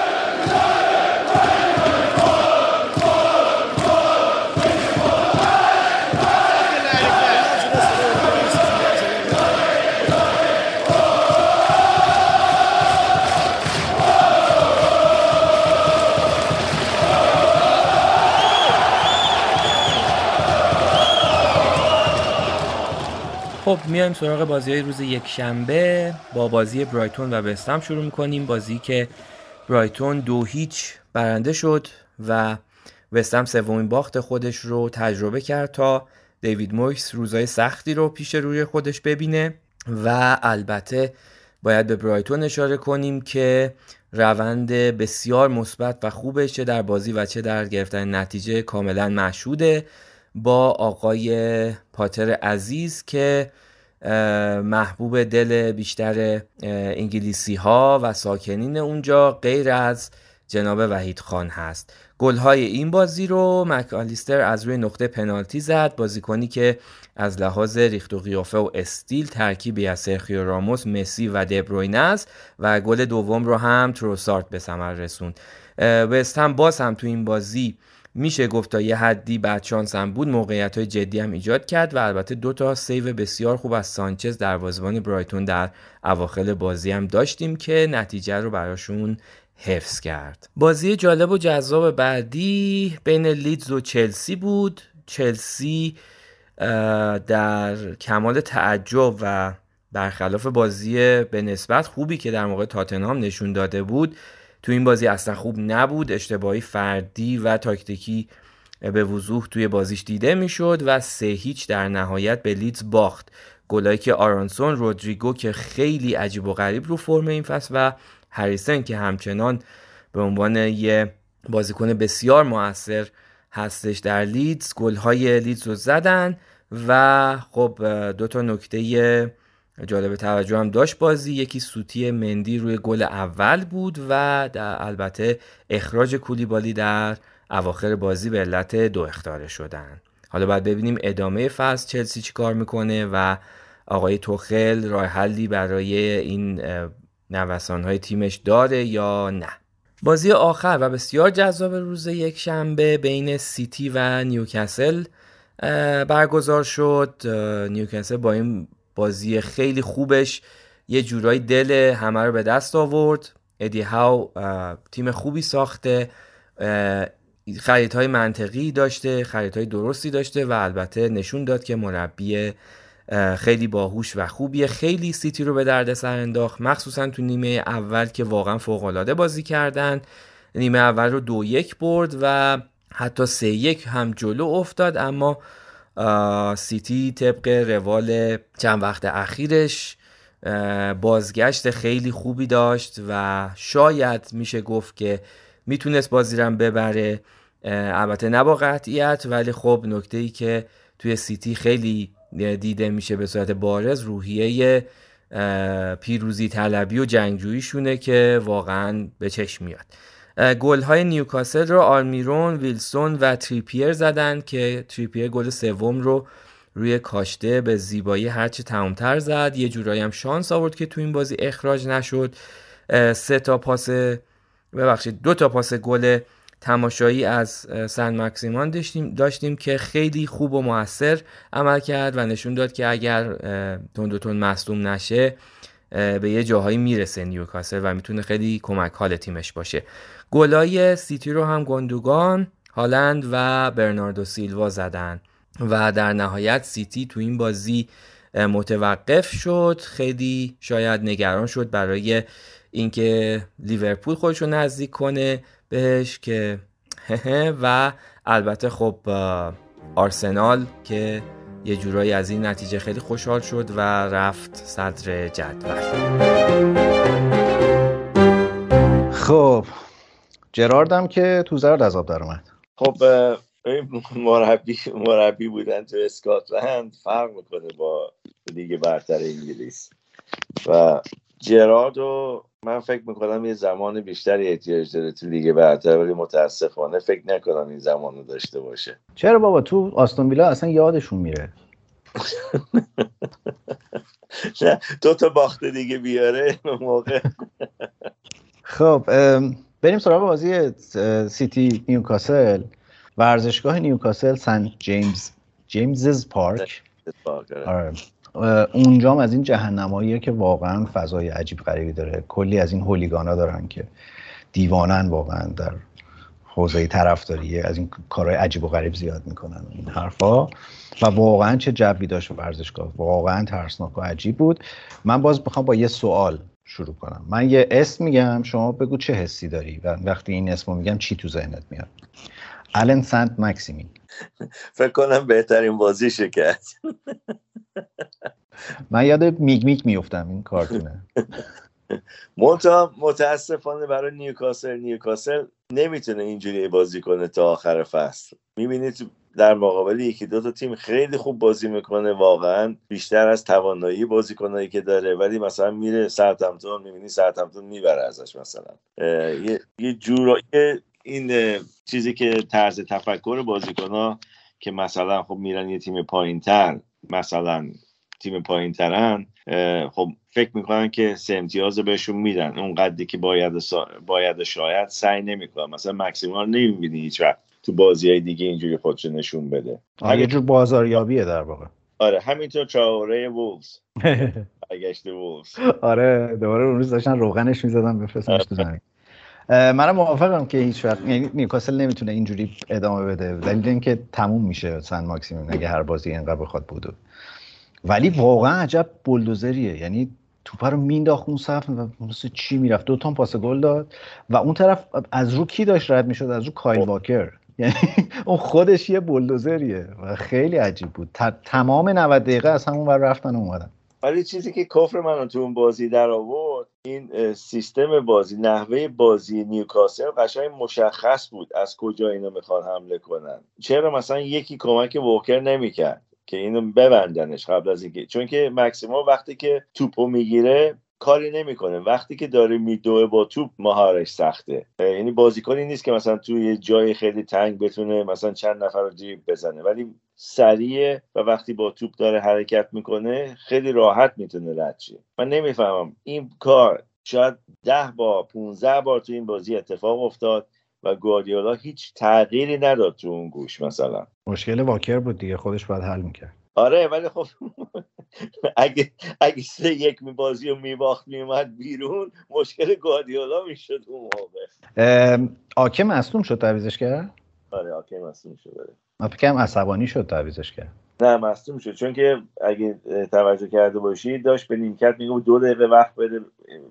خب میایم سراغ بازی های روز یک شنبه با بازی برایتون و وستم شروع می‌کنیم. بازی که برایتون دو هیچ برنده شد و وستم سومین باخت خودش رو تجربه کرد تا دیوید مویس روزای سختی رو پیش روی خودش ببینه و البته باید به برایتون اشاره کنیم که روند بسیار مثبت و خوبش چه در بازی و چه در گرفتن نتیجه کاملا مشهوده. با آقای پاتر عزیز که محبوب دل بیشتر انگلیسی ها و ساکنین اونجا غیر از جناب وحید خان هست. گلهای این بازی رو مکالیستر از روی نقطه پنالتی زد. بازیکنی که از لحاظ ریخت و قیافه و استیل ترکیبی از سرخیو راموس مسی و دبروین است و گل دوم رو هم تروسارت به ثمر رسوند. وست باز هم تو این بازی میشه گفت تا یه حدی بعد شانس هم بود موقعیت های جدی هم ایجاد کرد و البته دو تا save بسیار خوب از سانچز در دروازه‌بان برایتون در اواخر بازی هم داشتیم که نتیجه رو براشون حفظ کرد. بازی جالب و جذاب بعدی بین لیدز و چلسی بود. چلسی در کمال تعجب و برخلاف بازی به نسبت خوبی که در مقابل تاتنهام نشون داده بود تو این بازی اصلا خوب نبود. اشتباهی فردی و تاکتیکی به وضوح توی بازیش دیده می‌شد و سه هیچ در نهایت به لیدز باخت. گلایی که آرانسون رودریگو که خیلی عجیب و غریب رو فرم این فصل و هریسن که همچنان به عنوان یه بازیکن بسیار موثر هستش در لیدز گلهای لیدز رو زدن و خب دو تا نکته جالب توجه هم داشت بازی. یکی سوتی مندی روی گل اول بود و در البته اخراج کولیبالی در اواخر بازی به علت دو اختاره شدن. حالا باید ببینیم ادامه فصل چلسی چی کار می‌کنه و آقای توخل راه حلی برای این نوسان های تیمش داره یا نه. بازی آخر و بسیار جذاب روز یک شنبه بین سیتی و نیوکاسل برگزار شد. نیوکاسل با این بازی خیلی خوبش. یه جورایی دل همه رو به دست آورد. ادی هاو تیم خوبی ساخته. خریدهای منطقی داشته خریدهای درستی داشته و البته نشون داد که مربی خیلی باهوش و خوبیه. خیلی سیتی رو به درد سر انداخت. مخصوصا تو نیمه اول که واقعا فوق بازی کردن. نیمه اول رو دو یک برد و حتی سه یک هم جلو افتاد. اما سیتی طبق روال چند وقت اخیرش بازگشت خیلی خوبی داشت و شاید میشه گفت که می‌تونست بازی رو ببره. البته نه با قطعیت ولی خب نکته ای که توی سیتی خیلی دیده میشه به صورت بارز روحیه پیروزی طلبی و جنگجوییشونه که واقعا به چشم میاد. گل های نیوکاسل رو آرمیرون، ویلسون و تریپیر زدن که تریپیر گل سوم رو روی کاشته به زیبایی هرچه تمامتر زد. یه جورایی هم شانس آورد که تو این بازی اخراج نشد. سه تا پاس ببخشید دو تا پاس گل تماشایی از سن مکسیمان داشتیم, داشتیم که خیلی خوب و موثر عمل کرد و نشون داد که اگر تون مصدوم نشه به یه جاهایی می‌رسه نیوکاسل و می‌تونه خیلی کمک حال تیمش باشه. گلای سیتی رو هم گندوگان هالند و برناردو سیلوا زدن و در نهایت سیتی تو این بازی متوقف شد. خیلی شاید نگران شد برای اینکه لیورپول خودش رو نزدیک کنه بهش که (laughs) و البته خب آرسنال که یه جورایی از این نتیجه خیلی خوشحال شد و رفت صدر جدول. خب جراردم که تو زرد از آب در اومد. خب مربی مربی بودن تو اسکاتلند فرق می‌کنه با لیگ برتر انگلیس. و جرارد و من فکر می‌کنم یه زمان بیشتری احتیاج داره تو لیگ برتر ولی متاسفانه فکر نکنم این زمان رو داشته باشه. چرا بابا؟ تو آستون ویلا اصلا یادشون میره. (laughs) نه دو تا باخته دیگه بیاره موقع. خب بریم سراغ بازی سیتی نیوکاسل. ورزشگاه نیوکاسل سنت جیمز جیمزز پارک. آره. اونجام از این جهنماییه که واقعا فضای عجیب غریبی داره. کلی از این هولیگانا دارن که دیوانن واقعا در حوزه طرفداریه از این کارهای عجیب و غریب زیاد می‌کنن این حرفا. و واقعا چه جوی داشت ورزشگاه. واقعا ترسناک و عجیب بود. من باز می‌خوام با یه سوال شروع کنم. من یه اسم میگم شما بگو چه حسی داری؟ و وقتی این اسم میگم چی تو ذهنت میاد؟ آلن سنت مکسیمین. (laughs) فکر کنم بهترین بازی کرد من یاد میگ میگ میفتم این کارتونه. (laughs) متاسفانه برای نیوکاسل نیوکاسل نمی‌تونه اینجوری بازی کنه تا آخر فصل. می‌بینید در مقابل یکی دو تا تیم خیلی خوب بازی می‌کنه واقعا بیشتر از توانایی بازیکنایی که داره. ولی مثلا میره سرتمتون می‌بینی سرتمتون می‌بره ازش مثلا. یه, یه جورایی این چیزی که طرز تفکر بازیکن که مثلا خب میرن یه تیم پایین تر مثلا تیم پایین ترن خب فکر می‌کنن که سه امتیاز بهشون میدن. اون قدری که باید, سا... باید شاید سعی نمی‌کنن. مثلا مکسیمال نمی‌بینی هیچ وقت تو بازی های دیگه اینجوری خودشو نشون بده. یه جور بازاریابیه در واقع. آره همینطور چهاره وولز. (laughs) برگشت وولز. آره دوباره اون روز داشتن روغنش می‌زدن بفرستنش تو زمین. منم موافقم که هیچ وقت یعنی نیوکاسل نمی‌تونه اینجوری ادامه بده. دلیل اینکه تموم میشه سن ماکسیموم اگه هر بازی اینقدر بخواد بودو. ولی واقعا عجب بولدوزریه. یعنی توپ رو مینداخت اون صف و مثل چی می‌رفت؟ دو تا پاس گل داد و اون طرف از رو کی داشت رد می‌شد؟ از رو کایل واکر. یعنی (laughs) اون خودش یه بولدوزریه و خیلی عجیب بود. تمام 90 دقیقه از همون ور رفتن اومدن. ولی چیزی که کفر من تو اون بازی در آورد این سیستم بازی نحوه بازی نیوکاسل قشنگ مشخص بود از کجا اینو می‌خوان حمله کنن. چرا مثلا یکی کمک ووکر نمی‌کرد که اینو ببندنش قبل از اینکه؟ چون که مکسیما وقتی که توپو می‌گیره کاری نمی‌کنه. وقتی که داره میدوه با توپ مهارش سخته. یعنی بازیکنی نیست که مثلا توی جای خیلی تنگ بتونه مثلا چند نفر رو جیب بزنه. ولی سریع و وقتی با توپ داره حرکت می‌کنه خیلی راحت می‌تونه رد شه. من نمی‌فهمم. این کار شاید ده بار 15 بار تو این بازی اتفاق افتاد و گواردیولا هیچ تغییری نداد تو اون گوش مثلا. مشکل واکر بود دیگه خودش باید حل می‌کرد. آره ولی خب اگه اگه سه یک می بازی و میباخت میومد بیرون مشکل گواردیولا می‌شد اون موقع. آکه مصدوم شد تعویزش کرد؟ آره آکی مصدوم شد آره. من فکرم عصبانی شد تعویزش کرد. نه مصدوم شد چون که اگه توجه کرده باشید داشت به نیمکت میگه دو دقیقه وقت بده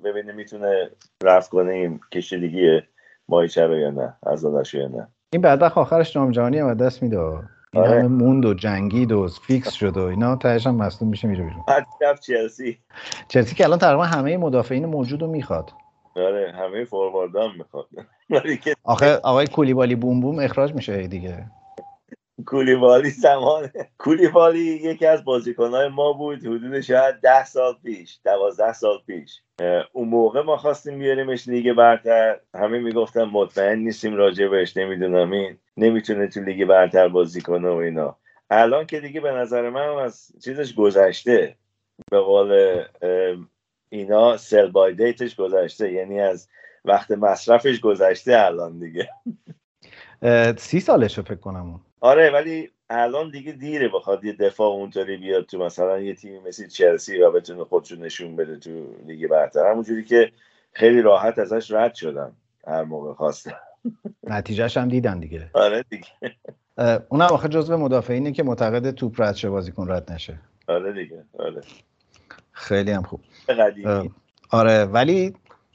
ببینه می‌تونه رفت کنه این کشیدگی مایچه رو یا نه از یا نه. این بعد آخرش جام جهانی هم دست میده. این آره. همه موند و جنگید و فیکس شد و اینا تهش هم مصدوم میشه میره بیرون. چلسی. چلسی که الان تقریبا همه مدافعین موجود رو می‌خواد. آره همه فورواردا رو می‌خواد. (laughs) آخه آقای کولیبالی بوم بوم اخراج میشه دیگه. کولیبالی زمان کولیبالی یکی از بازیکنهای ما بود حدود شاید ده سال پیش دوازده سال پیش. اون موقع ما خواستیم بیاریمش لیگ برتر. همه می‌گفتن مطمئن نیستیم راجع بهش نمی‌دونم این. نمی‌تونه تو لیگ برتر بازی کنه و اینا. الان که دیگه به نظر من از چیزش گذشته. به قول اینا سل بای دیتش گذشته. یعنی از وقت مصرفش گذشته الان دیگه. سی سالشه فکر کنم. آره ولی الان دیگه دیره بخواد یه دفاع اونطوری بیاد تو مثلا یه تیمی مثل چلسی و بتونه خودشو نشون بده تو لیگ برتر. همونجوری که خیلی راحت ازش رد شدن هر موقع خواستن. نتیجهش هم دیدن دیگه. آره دیگه. اونم آخه جزو مدافعینه که معتقد توپ رد شه بازیکن رد نشه. آره دیگه آره. خیلی هم خوب. آره ولی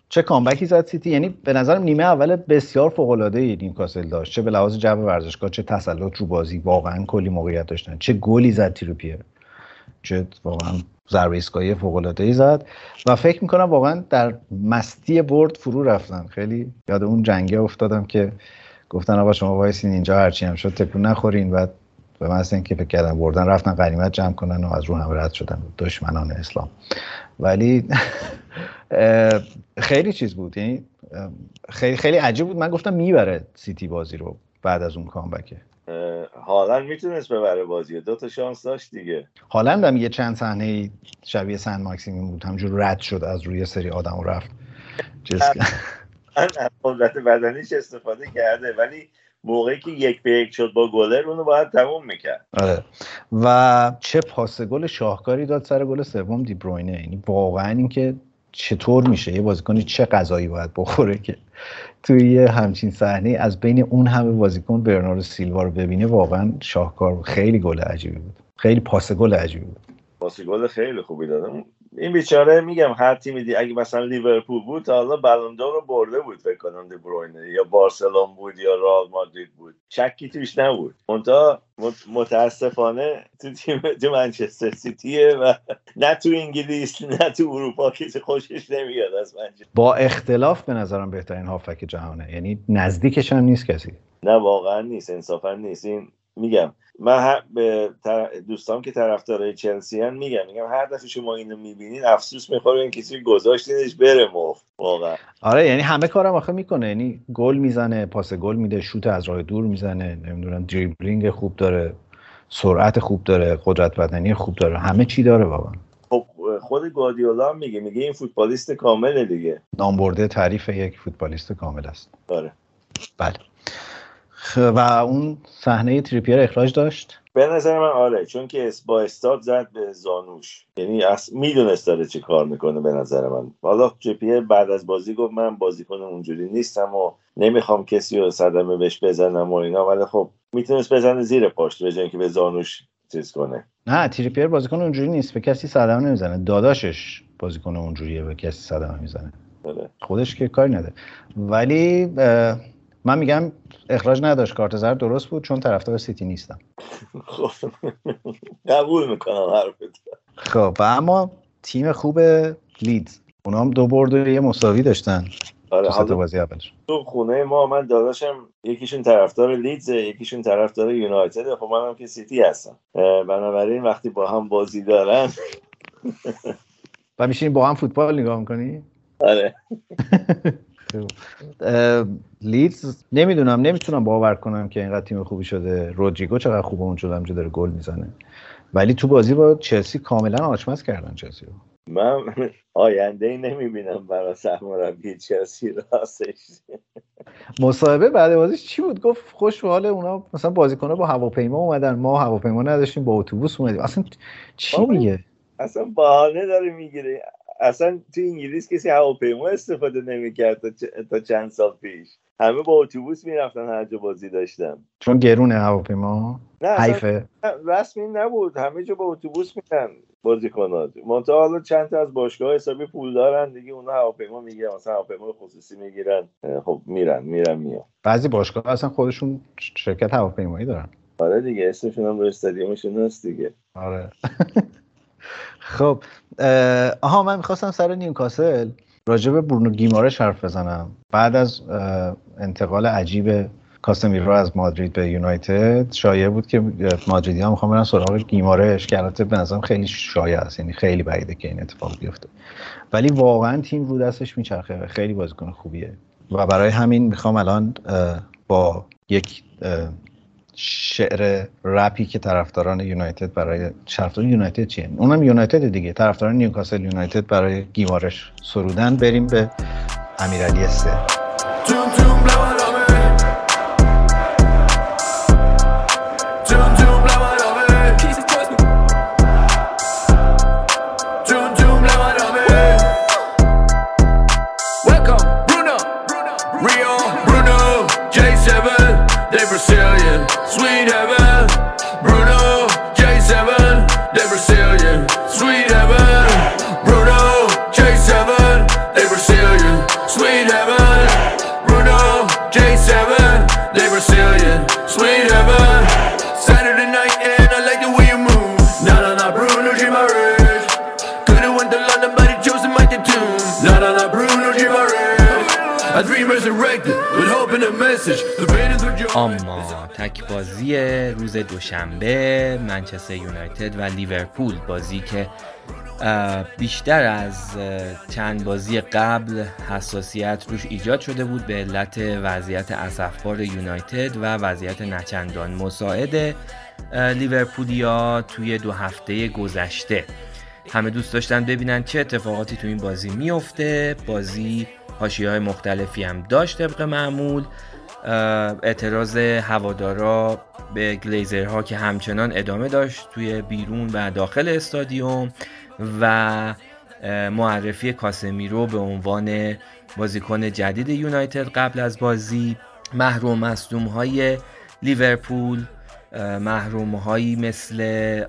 چه کامبکی زد سیتی؟ یعنی به نظرم نیمه اول بسیار فوق العاده ای نیوکاسل داشت. چه به لحاظ جو ورزشگاه چه تسلط رو بازی واقعا کلی موقعیت داشتن. چه گلی زد تیروپیر چه واقعا ضربه ایستگاهی فوق العاده ای زد. و فکر می‌کنم واقعا در مستی برد فرو رفتن. خیلی یاد اون جنگه افتادم که گفتن آقا شما وایسین اینجا هرچی هم شد تکون نخورین. و به من اینکه فکر کردن بردن رفتن غنیمت جمع کنن و از رو هم رد شدن دشمنان اسلام ولی خیلی چیز بود یعنی خیلی خیلی عجیب بود من گفتم می‌بره سیتی بازی رو بعد از اون comeback ه هالند می‌تونست ببره بازی دو تا شانس داشت دیگه هالند هم یه چند صحنه شبیه سن ماکسیمیم بود همجور رد شد از روی سری آدم و رفت از قدرت بدنیش استفاده کرده ولی موقعی که یک به یک شد با گلر اونو باید تموم می‌کرد. آره. و چه پاس گل شاهکاری داد سر گل سوم دی بروینه. یعنی واقعا اینکه چطور میشه یه بازیکنی چه غذایی باید بخوره که توی یه همچین صحنه از بین اون همه بازیکن برناردو سیلوا رو ببینه واقعا شاهکار خیلی گل عجیبی بود. خیلی پاس گل عجیبی بود. پاس گل خیلی خوبی دادم این بیچاره میگم هر تیمی دی اگه مثلا لیورپول بود تا حالا بلوندور رو برده بود فکر کنم دی بروینه یا بارسلون بود یا رئال مادرید بود. شکی توش نبود. منتها متاسفانه تو تیم تو منچستر سیتیه و نه تو انگلیس نه تو اروپا کسی خوشش نمیاد از منچستر. با اختلاف به نظرم بهترین هافک جهانه. یعنی نزدیکش هم نیست کسی. نه واقعا نیست انصافا نیست. این میگم من به دوستان که طرفدارای چلسی هم میگم میگم هر دفعه شما اینو می‌بینید افسوس می‌خوره این کسی گذاشتینش بره مفت واقعا. آره یعنی همه کارم آخه می‌کنه یعنی گل می‌زنه پاس گل میده شوت از راه دور می‌زنه نمی‌دونم دریبلینگ خوب داره سرعت خوب داره قدرت بدنی خوب داره همه چی داره واقعا. خب خود گادیولا میگه میگه این فوتبالیست کامله دیگه. نامبرده تعریف یک فوتبالیست کامل است. آره. بله. و اون صحنه تریپیر اخراج داشت؟ به نظر من آره چون که با استاد زد به زانوش. یعنی می‌دونست داره چه کار می‌کنه به نظر من. حالا تریپیر بعد از بازی گفت من بازیکن اونجوری نیستم و نمی‌خوام کسی رو صدمه بهش بزنم و اینا ولی خب می‌تونست بزنه زیر پاشت به که به زانوش چیز کنه. نه تریپیر بازیکن اونجوری نیست به کسی صدمه نمی‌زنه. داداشش بازیکن اونجوریه به کسی صدمه می‌زنه. آره. خودش که کاری نده ولی من میگم اخراج نداشت کارت زرد درست بود چون طرفدار سیتی نیستم. خب قبول می‌کنم حرفت. خب و اما تیم خوب لیدز. اونا هم دو برد و یه مساوی داشتن آره تو بازی اولش. تو خونه ما من داداشم یکیشون طرفدار لیدز یکیشون طرفدار یونایتد. خب منم که سیتی هستم. بنابراین وقتی با هم بازی دارن (laughs) و میشین با هم فوتبال نگاه می‌کنی؟ آره. (laughs) لیدز نمی‌دونم نمی‌تونم باور کنم که اینقدر تیم خوبی شده. رودریگو چقدر خوبه اون شده همجا داره گل می‌زنه. ولی تو بازی با چلسی کاملا آچمز کردن چلسی رو. من آینده ای نمی‌بینم برای سرمربی چلسی راستش. مصاحبه بعد بازیش چی بود؟ گفت خوش حال اونا مثلا بازیکن‌ها با هواپیما اومدن. ما هواپیما نداشتیم با اتوبوس اومدیم. اصلا چی میگه؟ اصلا بهانه داره می‌گیره. اصلا تو انگلیس کسی هواپیما استفاده نمی‌کرد تا, تا چند سال پیش. همه با اتوبوس می‌رفتن هر جا بازی داشتن. چون گرونه هواپیما. نه حیفه. رسمی نبود. همه جا با اتوبوس میرن بازیکنات. منتها حالا چند تا از باشگاه حسابی پول دارن دیگه اونا هواپیما می‌گیرن مثلا هواپیما خصوصی می‌گیرن. خب میرن میرن میان. بعضی باشگاه اصلا خودشون شرکت هواپیمایی دارن. آره دیگه اسمشون هم رو استادیومشون هست دیگه. آره. (laughs) خب آها من می‌خواستم سر نیوکاسل راجع به برونو گیمارش حرف بزنم. بعد از انتقال عجیب کاسمیرو از مادرید به یونایتد شایع بود که مادریدی ها می‌خوان برن سراغ گیمارش که البته به نظرم خیلی شایع است یعنی خیلی بعیده که این اتفاق بیفته. ولی واقعا تیم رو دستش میچرخه خیلی بازیکن خوبیه. و برای همین می‌خوام الان با یک شعر رپی که طرفداران یونایتد برای طرفداران یونایتد چیه؟ اونم یونایتد دیگه. طرفداران نیوکاسل یونایتد برای گیمارش سرودن. بریم به امیرعلی سه. روز دوشنبه منچستر یونایتد و لیورپول بازی که بیشتر از چند بازی قبل حساسیت روش ایجاد شده بود به علت وضعیت اسفبار یونایتد و وضعیت نچندان مساعد لیورپولیا توی دو هفته گذشته. همه دوست داشتن ببینن چه اتفاقاتی تو این بازی میفته بازی هاشی های مختلفی هم داشت طبق معمول. اعتراض هوادارا به گلیزرها که همچنان ادامه داشت توی بیرون و داخل استادیوم و معرفی کاسمیرو به عنوان بازیکن جدید یونایتد قبل از بازی محروم مصدوم های لیورپول محروم هایی مثل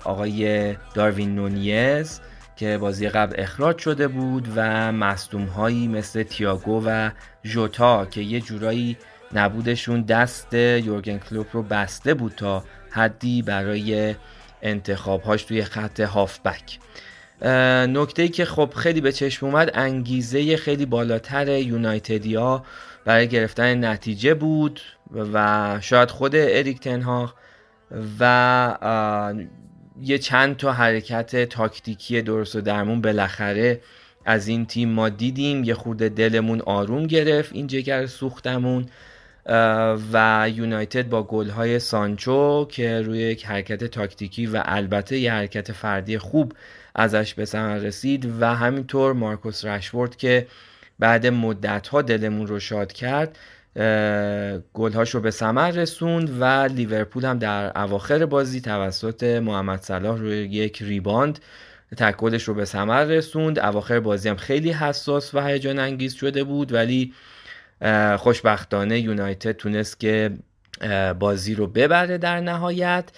آقای داروین نونیز که بازی قبل اخراج شده بود و مصدوم هایی مثل تیاگو و جوتا که یه جورایی نبودشون دست یورگن کلوپ رو بسته بود تا حدی برای انتخابهاش توی خط هافبک. نکته که خب خیلی به چشم اومد انگیزه خیلی بالاتر یونایتدیا برای گرفتن نتیجه بود و شاید خود اریک تنها و یه چند تا حرکت تاکتیکی درست و درمون بالاخره از این تیم ما دیدیم. یه خورده دلمون آروم گرفت این جگر سوختمون. و یونایتد با گلهای سانچو که روی یک حرکت تاکتیکی و البته یه حرکت فردی خوب ازش به ثمر رسید و همینطور مارکوس رشورد که بعد مدت ها دلمون رو شاد کرد گلهاش رو به ثمر رسوند و لیورپول هم در اواخر بازی توسط محمد صلاح روی یک ریباند تکلش رو به ثمر رسوند. اواخر بازی هم خیلی حساس و هیجان انگیز شده بود ولی خوشبختانه یونایتد تونست که بازی رو ببره در نهایت.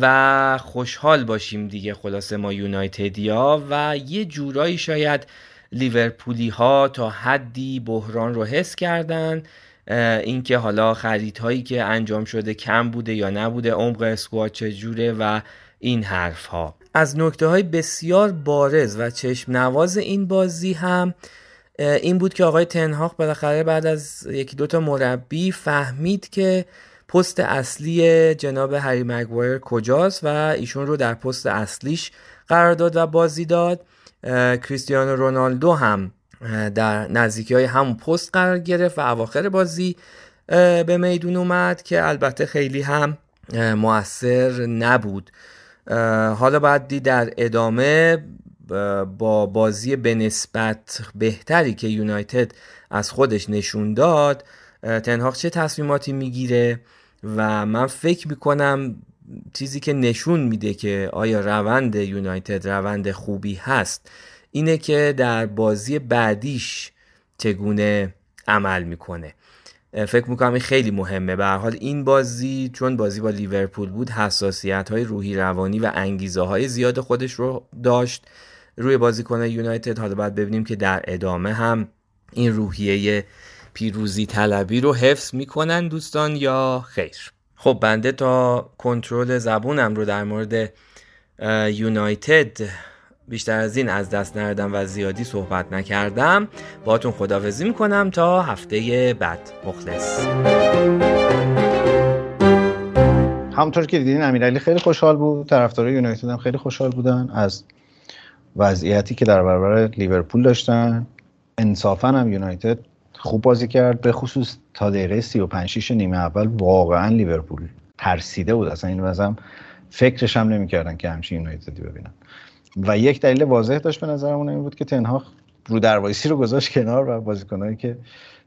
و خوشحال باشیم دیگه خلاصه ما یونایتدیا و یه جورایی شاید لیورپولی ها تا حدی بحران رو حس کردن. اینکه حالا خریدهایی که انجام شده کم بوده یا نبوده عمق اسکواد چجوره و این حرف ها از نکته های بسیار بارز و چشم نواز این بازی هم این بود که آقای تنهاق بالاخره بعد از یکی دوتا مربی فهمید که پست اصلی جناب هری مگوایر کجاست و ایشون رو در پست اصلیش قرار داد و بازی داد. کریستیانو رونالدو هم در نزدیکی های همون پست قرار گرفت و اواخر بازی به میدون اومد که البته خیلی هم موثر نبود. حالا باید دید در ادامه با بازی به نسبت بهتری که یونایتد از خودش نشون داد تنهاق چه تصمیماتی می‌گیره؟ و من فکر می‌کنم چیزی که نشون میده که آیا روند یونایتد روند خوبی هست اینه که در بازی بعدیش چگونه عمل می‌کنه. فکر می‌کنم این خیلی مهمه. به حال این بازی چون بازی با لیورپول بود حساسیت های روحی روانی و انگیزه های زیاد خودش رو داشت. روی بازیکن یونایتد. حالا باید ببینیم که در ادامه هم این روحیه پیروزی طلبی رو حفظ می‌کنن دوستان یا خیر. خب بنده تا کنترل زبونم رو در مورد یونایتد بیشتر از این از دست نردم و زیادی صحبت نکردم. باتون خداوزی می‌کنم تا هفته بعد. مخلص. همونطور که دیدین امیرعلی خیلی خوشحال بود. طرفدارای یونایتد هم خیلی خوشحال بودن. از وضعیتی که در برابر لیورپول داشتن. انصافا هم یونایتد خوب بازی کرد. به خصوص تا دقیقه 35 6 نیمه اول واقعا لیورپول ترسیده بود. اصلا این وزم فکرش هم نمی‌کردن که همچین یونایتدی ببینن. و یک دلیل واضح داشت به نظرمون این بود که تنها رو دروایسی رو گذاشت کنار و بازیکنایی که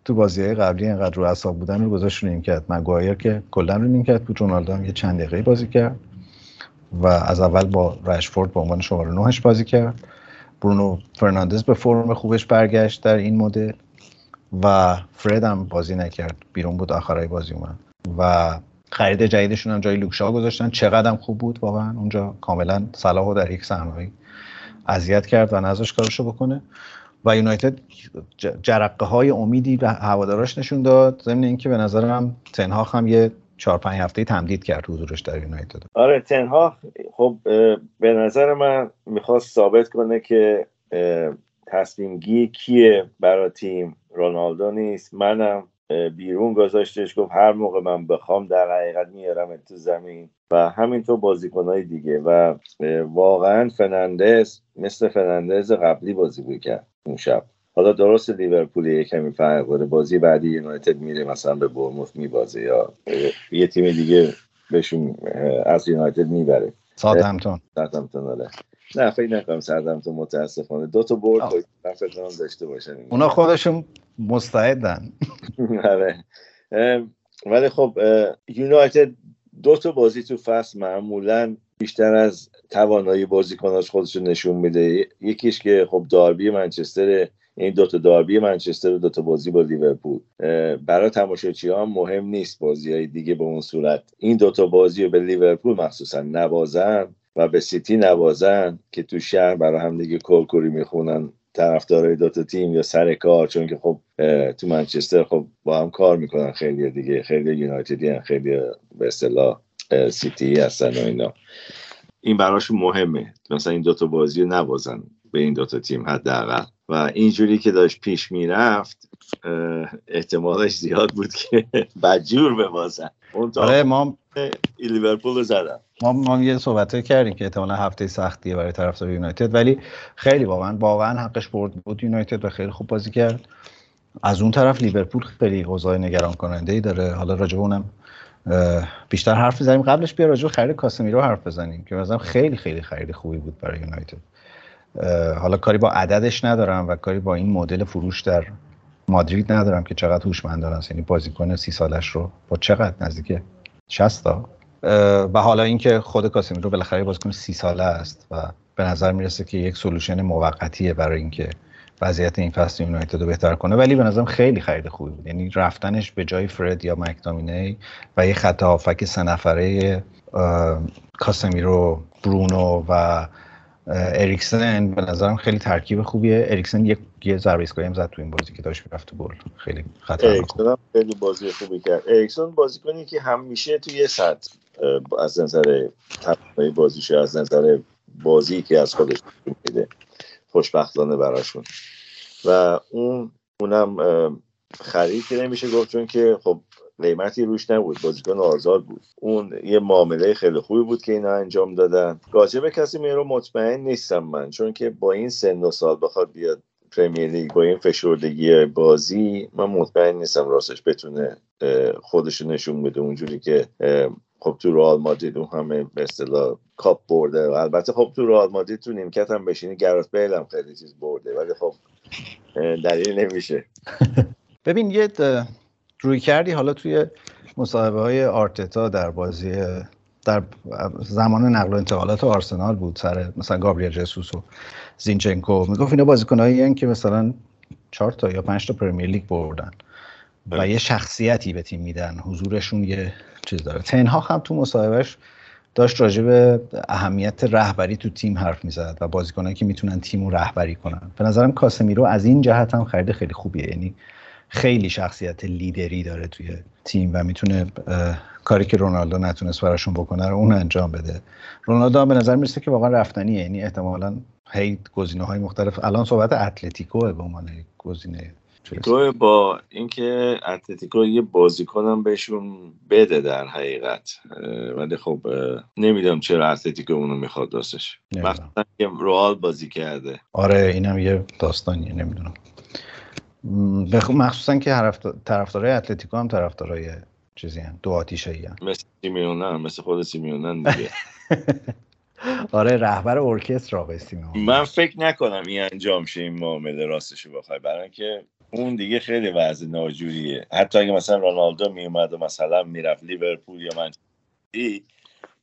تو بازی های قبلی اینقدر رو اعصاب بودن رو گذاشت رو نیمکت. مگوایر که کلا رو نیمکت بود. رونالدو هم یه چند دقیقه بازی کرد. و از اول با رشفورد به عنوان شماره نهش بازی کرد. برونو فرناندز به فرم خوبش برگشت در این مدل و فرد هم بازی نکرد. بیرون بود آخرای بازی اومد. و خرید جدیدشون هم جای لوکشا گذاشتن. چقدر هم خوب بود واقعا. اونجا کاملا صلاح در یک صحنه‌ای اذیت کرد و نذاش کارشو بکنه. و یونایتد جرقه های امیدی به هواداراش نشون داد. ضمن اینکه به نظرم تنها هم یه چهار پنج هفته تمدید کرد حضورش در یونایتد. آره تنها خب به نظر من می‌خواست ثابت کنه که تصمیم گی کیه برای تیم. رونالدو نیست. منم بیرون گذاشتش گفت هر موقع من بخوام در حقیقت میارم تو زمین. و همینطور بازیکنهای دیگه. و واقعا فرنندز مثل فرنندز قبلی بازی کرد اون شب. حالا درست لیورپول یه کمی فرق داره. بازی بعدی یونایتد میره مثلا به بورنموث میبازه یا یه تیم دیگه بهشون از یونایتد می‌بره. ساوثهمپتون. ساوثهمپتون آره. نه فکر نکنم ساوثهمپتون متاسفانه. دو تا برد فکر داشته باشن اونا خودشون مستعدن. (laughs) آره. ولی خب یونایتد دو تا بازی تو فصل معمولا بیشتر از توانایی بازیکناش خودش نشون میده. یکیش که خب داربی منچستر این دوتا داربی منچستر و دوتا بازی با لیورپول. برای تماشاچی ها مهم نیست بازی های دیگه به اون صورت. این دوتا بازی رو به لیورپول مخصوصا نوازن و به سیتی نبازن که تو شهر برای هم دیگه کرکری می‌خونن طرفدارای دوتا تیم یا سر کار چون که خب تو منچستر خب با هم کار می‌کنن خیلی دیگه خیلی یونایتدی خیلی به اصطلاح سیتی هستن و اینا. این براشون مهمه. مثلا این دوتا بازی رو نبازن به این دوتا تیم حداقل. و اینجوری که داشت پیش می‌رفت احتمالش زیاد بود که (laughs) بدجور ببازن. اون آره ما لیورپول رو زدن. ما ما یه صحبت کردیم که احتمالا هفته سختیه برای طرفدار یونایتد. ولی خیلی واقعا واقعا حقش برد بود یونایتد و خیلی خوب بازی کرد. از اون طرف لیورپول خیلی اوضاع نگران کننده ای داره. حالا راجع اونم بیشتر حرف بزنیم. قبلش بیا راجع خرید کاسمیرو حرف بزنیم که مثلا خیلی خیلی خرید خوبی بود برای یونایتد. حالا کاری با عددش ندارم و کاری با این مدل فروش در مادرید ندارم که چقدر هوشمندانه است. یعنی بازیکن سی سالش رو با چقدر نزدیک 60 تا؟ و حالا اینکه خود کاسمیرو بالاخره بازیکن سی ساله است و به نظر می‌رسه که یک سولوشن موقتیه برای اینکه وضعیت این فصل یونایتد رو بهتر کنه. ولی به نظرم خیلی خرید خوبی بود. یعنی رفتنش به جای فرد یا مکتامینی و یه خط هافک سه نفره کاسمیرو برونو و اریکسن به نظرم خیلی ترکیب خوبیه. اریکسن یک یه ضربه ایستگاهی هم زد تو این بازی که داشت می‌رفت تو گل. خیلی خطرناک. اریکسن خیلی بازی خوبی کرد. اریکسن بازیکنی که همیشه توی سطح از نظر تمامی بازیش از نظر بازی که از خودش میده خوشبختانه براشون. و اون اونم خرید که نمیشه گفت چون که خب قیمتی روش نبود. بازیکن آزاد بود. اون یه معامله خیلی خوبی بود که اینا انجام دادن. راجع به کسی رو مطمئن نیستم من چون که با این سن و سال بخواد بیاد پرمیر لیگ با این فشردگی بازی من مطمئن نیستم راستش بتونه خودش نشون بده. اونجوری که خب تو رئال مادرید اون همه به اصطلاح کاپ برده. و البته خب تو رئال مادرید تو نیمکت هم بشینی گرات بیل هم خیلی چیز برده ولی خب دلیل نمیشه. (laughs) ببین یه روی کردی حالا توی مصاحبه های آرتتا در بازی در زمان نقل و انتقالات آرسنال بود سر مثلا گابریل جسوس و زینچنکو. می‌گفت اینا بازیکنایی که مثلا چهار تا یا پنج تا پرمیر لیگ بردن و بله. یه شخصیتی به تیم میدن. حضورشون یه چیز داره. تنها هم تو مصاحبهش داشت راجع به اهمیت رهبری تو تیم حرف می‌زد و بازیکنایی که می‌تونن تیم رو رهبری کنن. به نظرم کاسمیرو از این جهت هم خرید خیلی خوبیه. یعنی خیلی شخصیت لیدری داره توی تیم و می‌تونه کاری که رونالدو نتونست براشون بکنه رو اون انجام بده. رونالدو هم به نظر می‌رسه که واقعا رفتنیه یعنی احتمالا هی گزینه های مختلف. الان صحبت اتلتیکو به عنوان گزینه. تو با اینکه اتلتیکو یه بازیکنم بهشون بده در حقیقت ولی خب نمی‌دونم چرا اتلتیکو اونو می‌خواد راستش. مثلا که روال بازی کرده. آره اینم یه داستانیه نمی‌دونم. مخصوصا که طرفدارای اتلتیکو هم طرفدارای چیزی هم دو آتیشه هم مثل سیمیونن مثل خود سیمیونن دیگه. (laughs) آره رهبر ارکستر آقای من فکر نکنم این انجام شه این معامله راستشو بخوای. برای اینکه اون دیگه خیلی وضع ناجوریه. حتی اگه مثلا رونالدو میومد و مثلا می‌رفت لیورپول یا من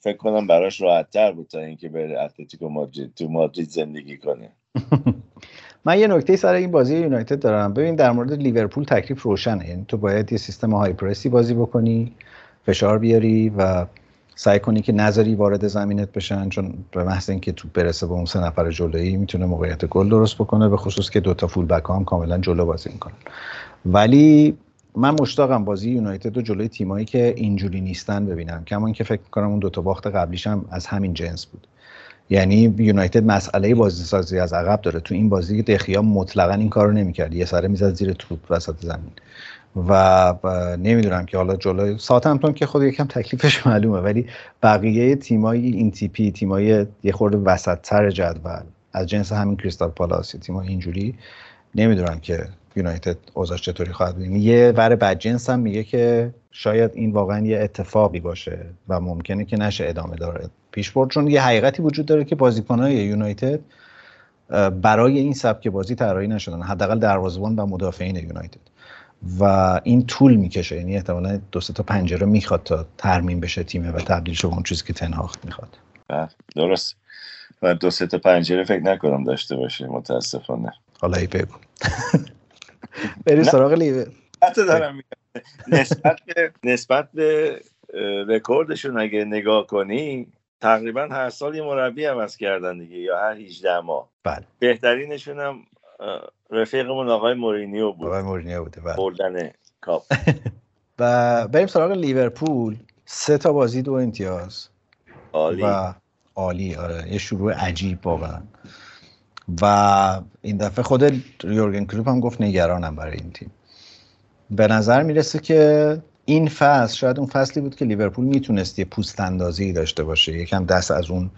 فکر کنم براش راحت تر بود تا اینکه بره اتلتیکو مادرید تو مادرید زندگی کنه. (laughs) من یه نکته سر این بازی یونایتد دارم. ببین در مورد لیورپول تکلیف روشنه. یعنی تو باید یه سیستم های پرسی بازی بکنی فشار بیاری و سعی کنی که نظری وارد زمینت بشن چون به محض اینکه تو برسه به اون سه نفر جلویی می‌تونه موقعیت گل درست بکنه به خصوص که دوتا فول بک هم کاملا جلو بازی می‌کنن. ولی من مشتاقم بازی یونایتد و جلوی تیمایی که اینجوری نیستن ببینم. کمان که فکر کنم اون دوتا باخت قبلیش هم از همین جنس بود. یعنی یونایتد مسئله بازی سازی از عقب داره. تو این بازی دخیا مطلقا این کارو نمی‌کرد. یه سره می‌زد زیر توپ وسط زمین. و نمی‌دونم که حالا جلوی ساتمتون که خود یکم تکلیفش معلومه ولی بقیه تیمای این تیپی تیمای یه خورده وسط تر جدول از جنس همین کریستال پالاس تیمای اینجوری نمی‌دونم که یونایتد اوضاعش چطوری خواهد بود. یه ور بدجنس هم میگه که شاید این واقعا یه اتفاقی باشه و ممکنه که نشه ادامه داره. پیش برد چون یه حقیقتی وجود داره که بازیکنهای یونایتد برای این سبک بازی طراحی نشدن حداقل دروازه‌بان و مدافعین یونایتد. و این طول می‌کشه یعنی احتمالا دو تا پنجره می‌خواد تا ترمیم بشه تیمه و تبدیل شه به اون چیزی که تنهاخت می‌خواد. بله، درست. و دو تا پنجره فکر نکنم داشته باشه متاسفانه. حالا ای بگو. (laughs) بریم سراغ لیوه دارم نسبت به نسبت به رکوردشون اگه نگاه کنی تقریبا هر سال یه مربی عوض کردن دیگه یا هر 18 ماه. بله. بهترینشون هم رفیقمون آقای مورینیو بود. آقای مورینیو بوده بله. بردن کاپ. (laughs) و بریم سراغ لیورپول. سه تا بازی دو امتیاز. عالی. و عالی آره. یه شروع عجیب واقعا. و این دفعه خود یورگن کلوپ هم گفت نگرانم برای این تیم. به نظر می‌رسه که این فصل شاید اون فصلی بود که لیورپول می‌تونست یه پوست اندازی داشته باشه. یکم دست از اون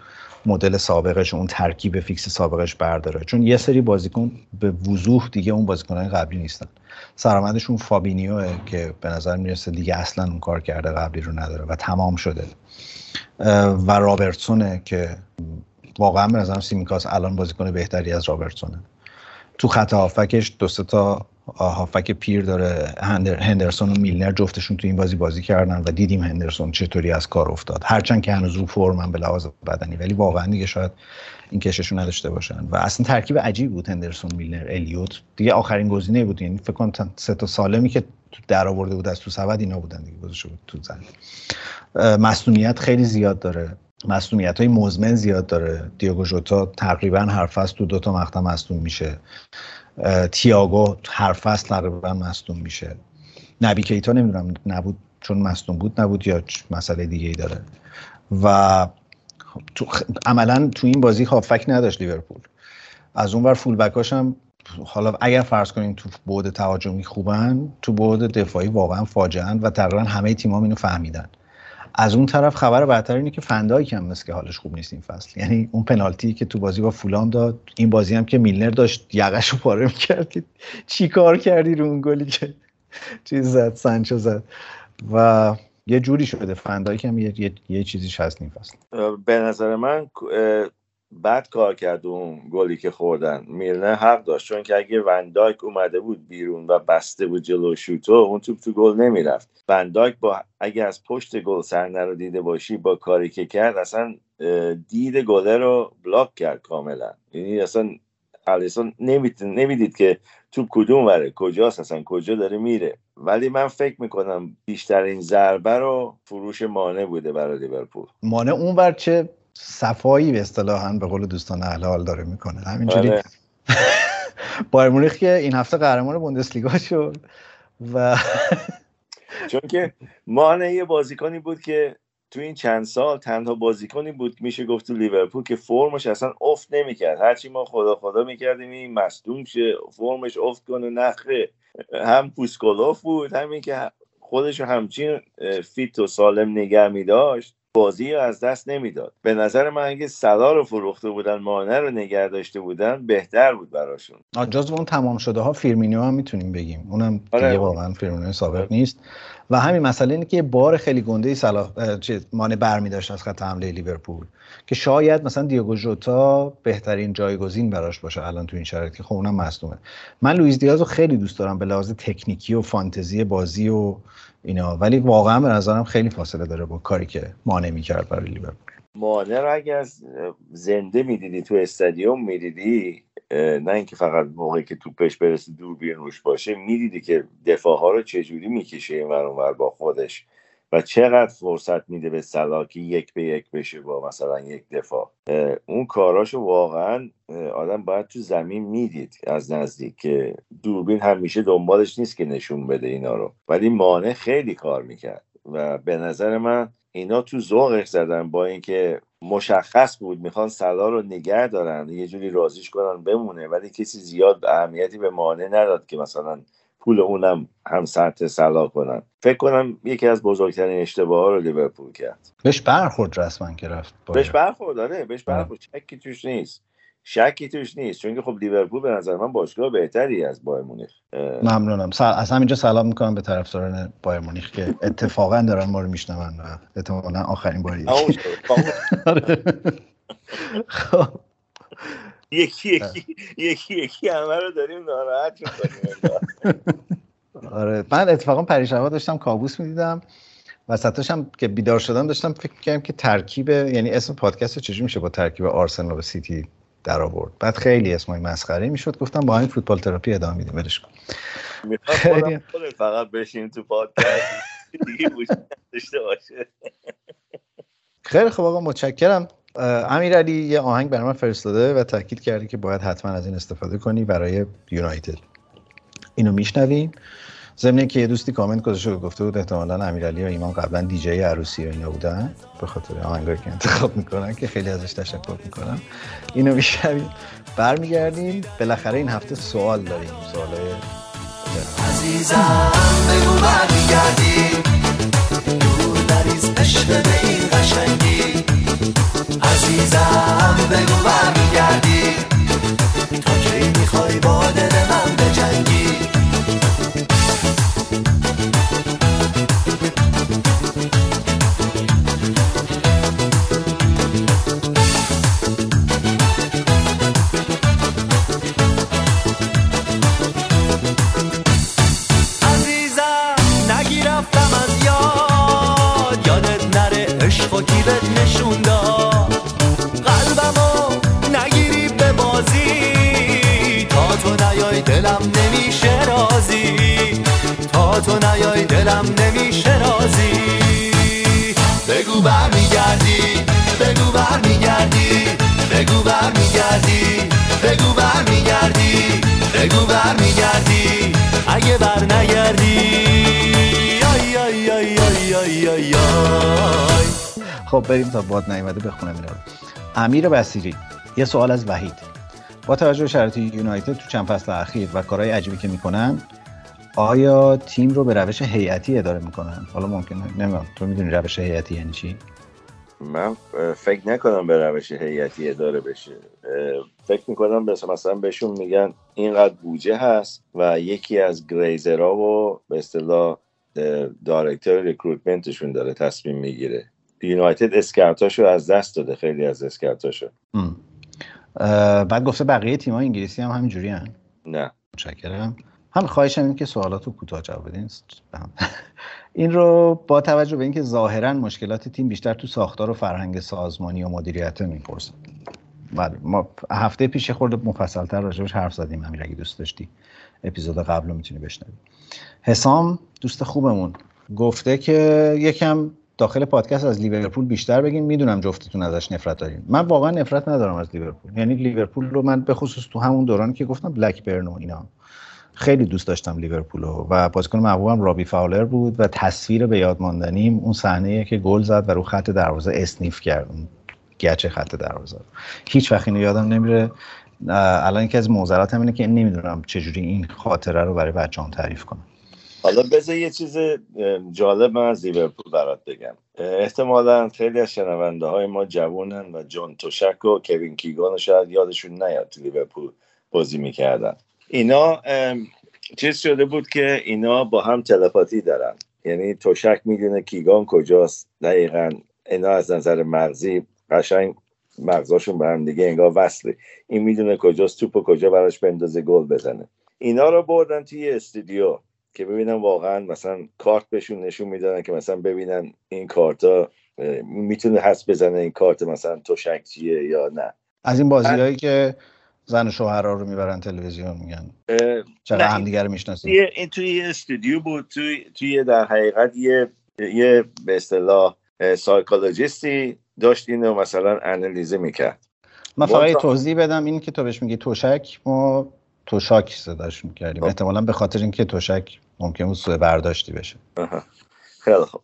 مدل سابقش اون ترکیب فیکس سابقش برداره. چون یه سری بازیکن به وضوح دیگه اون بازیکنهای قبلی نیستن. سرآمدشون فابینیوه که به نظر می‌رسه دیگه اصلا اون کارکرد قبلی رو نداره و تمام شده. و رابرتسونه که واقعا به نظرم سیمیکاس الان بازیکن بهتری از رابرتسونه. تو خط هافکش دو تا هافک پیر داره هندرسون و میلنر جفتشون تو این بازی بازی کردن و دیدیم هندرسون چطوری از کار افتاد. هرچند که هنوز رو فرمن به لحاظ بدنی ولی واقعا دیگه شاید این کششون نداشته باشن. و اصلا ترکیب عجیب بود هندرسون میلنر الیوت. دیگه آخرین گزینه بود یعنی فکر کنم سه تا سالمی که در آورده بود از تو سبد اینا بودن دیگه گذاشته بود تو زمین. مصونیت خیلی زیاد داره. مصونیت های مزمن زیاد داره. دیوگو جوتا تقریبا هر فصل تو دو تا مقطع مصدوم میشه. تیاگو هر فصل تقریبا مصدوم میشه. نبی کیتا نمی‌دونم نبود چون مصدوم بود نبود یا مسئله دیگه ای داره. و تو عملا تو این بازی هافک نداشت لیورپول. از اون ور فول بکاش هم حالا اگر فرض کنیم تو بعد تهاجمی خوبن تو بعد دفاعی واقعا فاجعه و تقریبا همه تیم‌ها اینو فهمیدن. از اون طرف خبر بدتر اینه که فندایک هم مثل که حالش خوب نیست این فصل. یعنی اون پنالتی که تو بازی با فولام داد این بازی هم که میلنر داشت یقش رو پاره می‌کرد چی کار کردی رو اون گلی که چیز زد سانچو زد. و یه جوری شده فندایک هم یه, یه،, یه چیزیش هست این فصل. به نظر من بد کار کرد اون گلی که خوردن. میلنر حق داشت چون که اگه وندایک اومده بود بیرون و بسته بود جلو شوتو اون توپ تو گل نمی‌رفت. وندایک با اگه از پشت گل صحنه رو دیده باشی با کاری که کرد اصلا دید گله رو بلاک کرد کاملا. یعنی اصلا الیسون نمی‌دید که توپ کدوم وره کجاست اصلا کجا داره میره. ولی من فکر می‌کنم بیشترین ضربه رو فروش مانع بوده برای لیورپول. اون بر چه صفایی به اصطلاحا به قول دوستان اهل حال داره می‌کنه. همینجوری آره. (laughs) بایر مونیخ که این هفته قهرمان بوندسلیگا شد و (laughs) چون که مانع یه بازیکنی بود که تو این چند سال تنها بازیکنی بود میشه گفت تو لیورپول که فرمش اصلا افت نمی‌کرد. هرچی ما خدا خدا می‌کردیم این مصدوم شه فرمش افت کنه نخه هم پوست کلفت بود همین که خودش همچین fit و سالم نگه میداشت. بازی رو از دست نمی‌داد. به نظر من اگه صلاح رو فروخته بودن مانه رو نگه داشته بودن بهتر بود براشون. جز اون تمام شده ها فیرمینیو هم می‌تونیم بگیم. اونم آره. دیگه واقعا فیرمینیو سابق نیست. و همین مسئله اینه که یه بار خیلی گنده ای صلاح مانه برمی داشت از خط حمله لیورپول. که شاید مثلا دیگو ژوتا بهترین جایگزین براش باشه الان تو این شرایط که خب اونم مصدومه من لوئیس دیاز رو خیلی دوست دارم به لحاظ تکنیکی و فانتزی بازی و اینا. ولی واقعا به نظرم خیلی فاصله داره با کاری که مانع می‌کرد برای لیورپول. مانع رو اگه از زنده می‌دیدی تو استادیوم می‌دیدی نه اینکه فقط موقعی که توپش برسه دوربین روش باشه می‌دیدی که دفاع ها رو چجوری می‌کشه این ور با خودش. و چقدر فرصت میده به سلا که یک به یک بشه با مثلا یک دفاع. اون کاراشو واقعا آدم باید تو زمین می‌دید از نزدیک که دوربین همیشه دنبالش نیست که نشون بده اینا رو. ولی مانع خیلی کار می‌کرد و به نظر من اینا تو ذوقش زدن با اینکه مشخص بود می‌خوان سلا رو نگه دارن یه جوری رازیش کنن بمونه ولی کسی زیاد اهمیتی به مانع نداد که مثلا پول اونم هم سطح سلا کنن. فکر کنم یکی از بزرگترین اشتباه ها رو لیورپول کرد. بهش برخورد رسما که رفت بهش برخورد داره بهش برخورد. چکی توش نیست. شکی توش نیست. چون که خب لیورپول به نظر من باشگاه بهتری از بایر مونیخ ممنونم. از همینجا سلام می‌کنم به طرفداران بایر مونیخ که اتفاقا دارن ما رو میشنون و احتمالاً آخرین باری (laughs) آره. خب. یکی یکی یکی یکی همه رو داریم ناراحت آره. من اتفاقا پریشبا داشتم کابوس می‌دیدم وسطش هم که بیدار شدم داشتم فکر کردم که ترکیب یعنی اسم پادکست چجوری میشه با ترکیب آرسنال و سیتی در آورد. بعد خیلی اسمای مسخره می‌شد. گفتم با این فوتبال تراپی ادامه میدیم. ولش کن. خیلی فقط بشین تو پادکست. دیگه داشته باشه. خیلی خب آقا متشکرم. امیرعلی یه آهنگ برای من فرستاده و تاکید کرده که باید حتما از این استفاده کنی برای یونایتد. اینو میشنویم ضمن که یه دوستی کامنت گذاشته گفته بود احتمالاً امیرعلی و ایمان قبلا دیجی عروسی و اینا بودن. به خاطر آهنگایی که انتخاب می‌کنن که خیلی ازش تشکر می‌کنم. اینو میشنویم برمیگردیم. بالاخره این هفته سوال داریم. سوالای عزیزم بگو برمیگردی. دور به این قشنگی عزیزم بگو برمیگردی. تا کی می‌خوای با دل من بجنگی؟ تو نیای دلم نمیشه راضی بگو بگو برمیگردی بگو بگو برمیگردی بگو برمیگردی. اگه بر نگردی آی آی آی آی آی آی آی. خب بریم تا باد نیومده بخونم اینا امیر بسیری یه سوال از وحید. با توجه به شرایط یونایتد تو چند فصل اخیر و کارهای عجیبی که می‌کنن آیا تیم رو به روش هیئتی اداره می‌کنن؟ حالا ممکنه نمی‌دونم. تو می‌دونی روش هیئتی یعنی چی؟ من فکر نکنم به روش هیئتی اداره بشه. فکر می‌کنم مثلا بهشون میگن اینقدر بودجه هست و یکی از گلیزرها و به اصطلاح director recruitment شون داره تصمیم می‌گیره. یونایتد scout اشو از دست داده خیلی از scout اشو. بعد گفته بقیه تیم‌ها انگلیسی هم همینجوری هن. نه. متشکرم. هم خواهشم این که سوالات رو کوتاه جواب بدین. این رو با توجه به اینکه ظاهرا مشکلات تیم بیشتر تو ساختار و فرهنگ سازمانی و مدیریت می‌پرسن. بله ما هفته پیش خورده مفصلتر راجبش حرف زدیم همین اگه دوست داشتی. اپیزود قبل رو می‌تونی بشنوی. حسام دوست خوبمون گفته که یکم داخل پادکست از لیورپول بیشتر بگین می‌دونم جفتتون ازش نفرت دارین. من واقعا نفرت ندارم از لیورپول. یعنی لیورپول رو من به خصوص تو همون دوران که گفتم بلک برن و اینا. خیلی دوست داشتم لیورپول و بازیکن محبوبم رابی فاولر بود و تصویر به یاد ماندنیم اون صحنه که گل زد و رو خط دروازه اسنیف کرد. اون گچ خط دروازه. هیچ وقت اینو یادم نمیره. الان یکی از معضلات اینه که نمی‌دونم چجوری این خاطره رو برای بچه‌ام تعریف کنم. حالا بذار یه چیز جالب من از لیورپول برات بگم. احتمالا خیلی از شنونده های ما جوونن و جون توشک و کوین کیگان شاید یادشون نیاد تو لیورپول بازی می‌کردن. اینا چیز شده بود که اینا با هم تلپاتی دارن. یعنی توشک می‌دونه کیگان کجاست. دقیقا اینا از نظر مغزی قشنگ مغزاشون به هم دیگه انگار وصله. این می‌دونه کجاست توپ و کجا براش بندازه گل بزنه. اینا رو بردن توی استودیو که ببینن واقعا مثلا کارت بهشون نشون می‌دادن که مثلا ببینن این کارتا می‌تونه حس بزنه این کارت مثلا توشک چیه یا نه. از این بازی هایی که زن شوهرها رو می‌برن تلویزیون میگن. چرا همدیگه رو می‌شناسن این توی استودیو بود توی توی در حقیقت یه یه به اصطلاح سایکولوژیستی داشت اینو مثلا انالیزه می‌کرد. من فقط توضیح بدم این که تو بهش میگی توشک ما توشاک صداش می‌کردیم. خب. احتمالا به خاطر اینکه توشک ممکن بود سوء برداشتی بشه. خیلی خوب.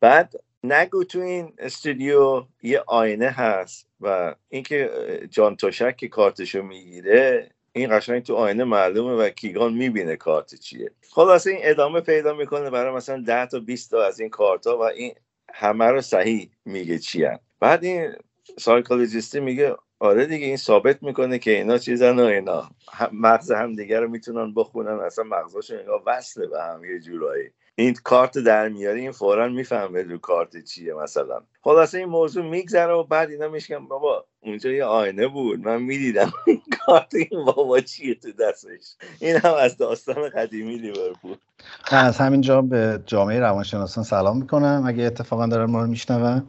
بعد نگو تو این استودیو یه آینه هست و اینکه جان توشک که کارتشو می‌گیره این قشنگ تو آینه معلومه و کیگان می‌بینه کارت چیه. خلاصه این ادامه پیدا می‌کنه برای مثلا 10 تا 20 تا از این کارت ها و این همه رو صحیح میگه چی بعد این سایکولوژیستی میگه آره دیگه این ثابت می‌کنه که اینا چیزن و اینا. مغز هم دیگه رو می‌تونن بخونن اصلا مغزاشون اینا وصله به هم یه جورایی. این کارت در میاری این فورا می‌فهمه رو کارت چیه مثلا. خلاصه این موضوع میگذره و بعد اینا میشکن بابا اونجا یه آینه بود. من می‌دیدم این کارت این بابا چیه تو دستش. این هم از داستان قدیمی لیورپول. از همینجا به جامعه روانشناسان سلام می‌کنم. اگه اتفاقا دارن ما رو میشنون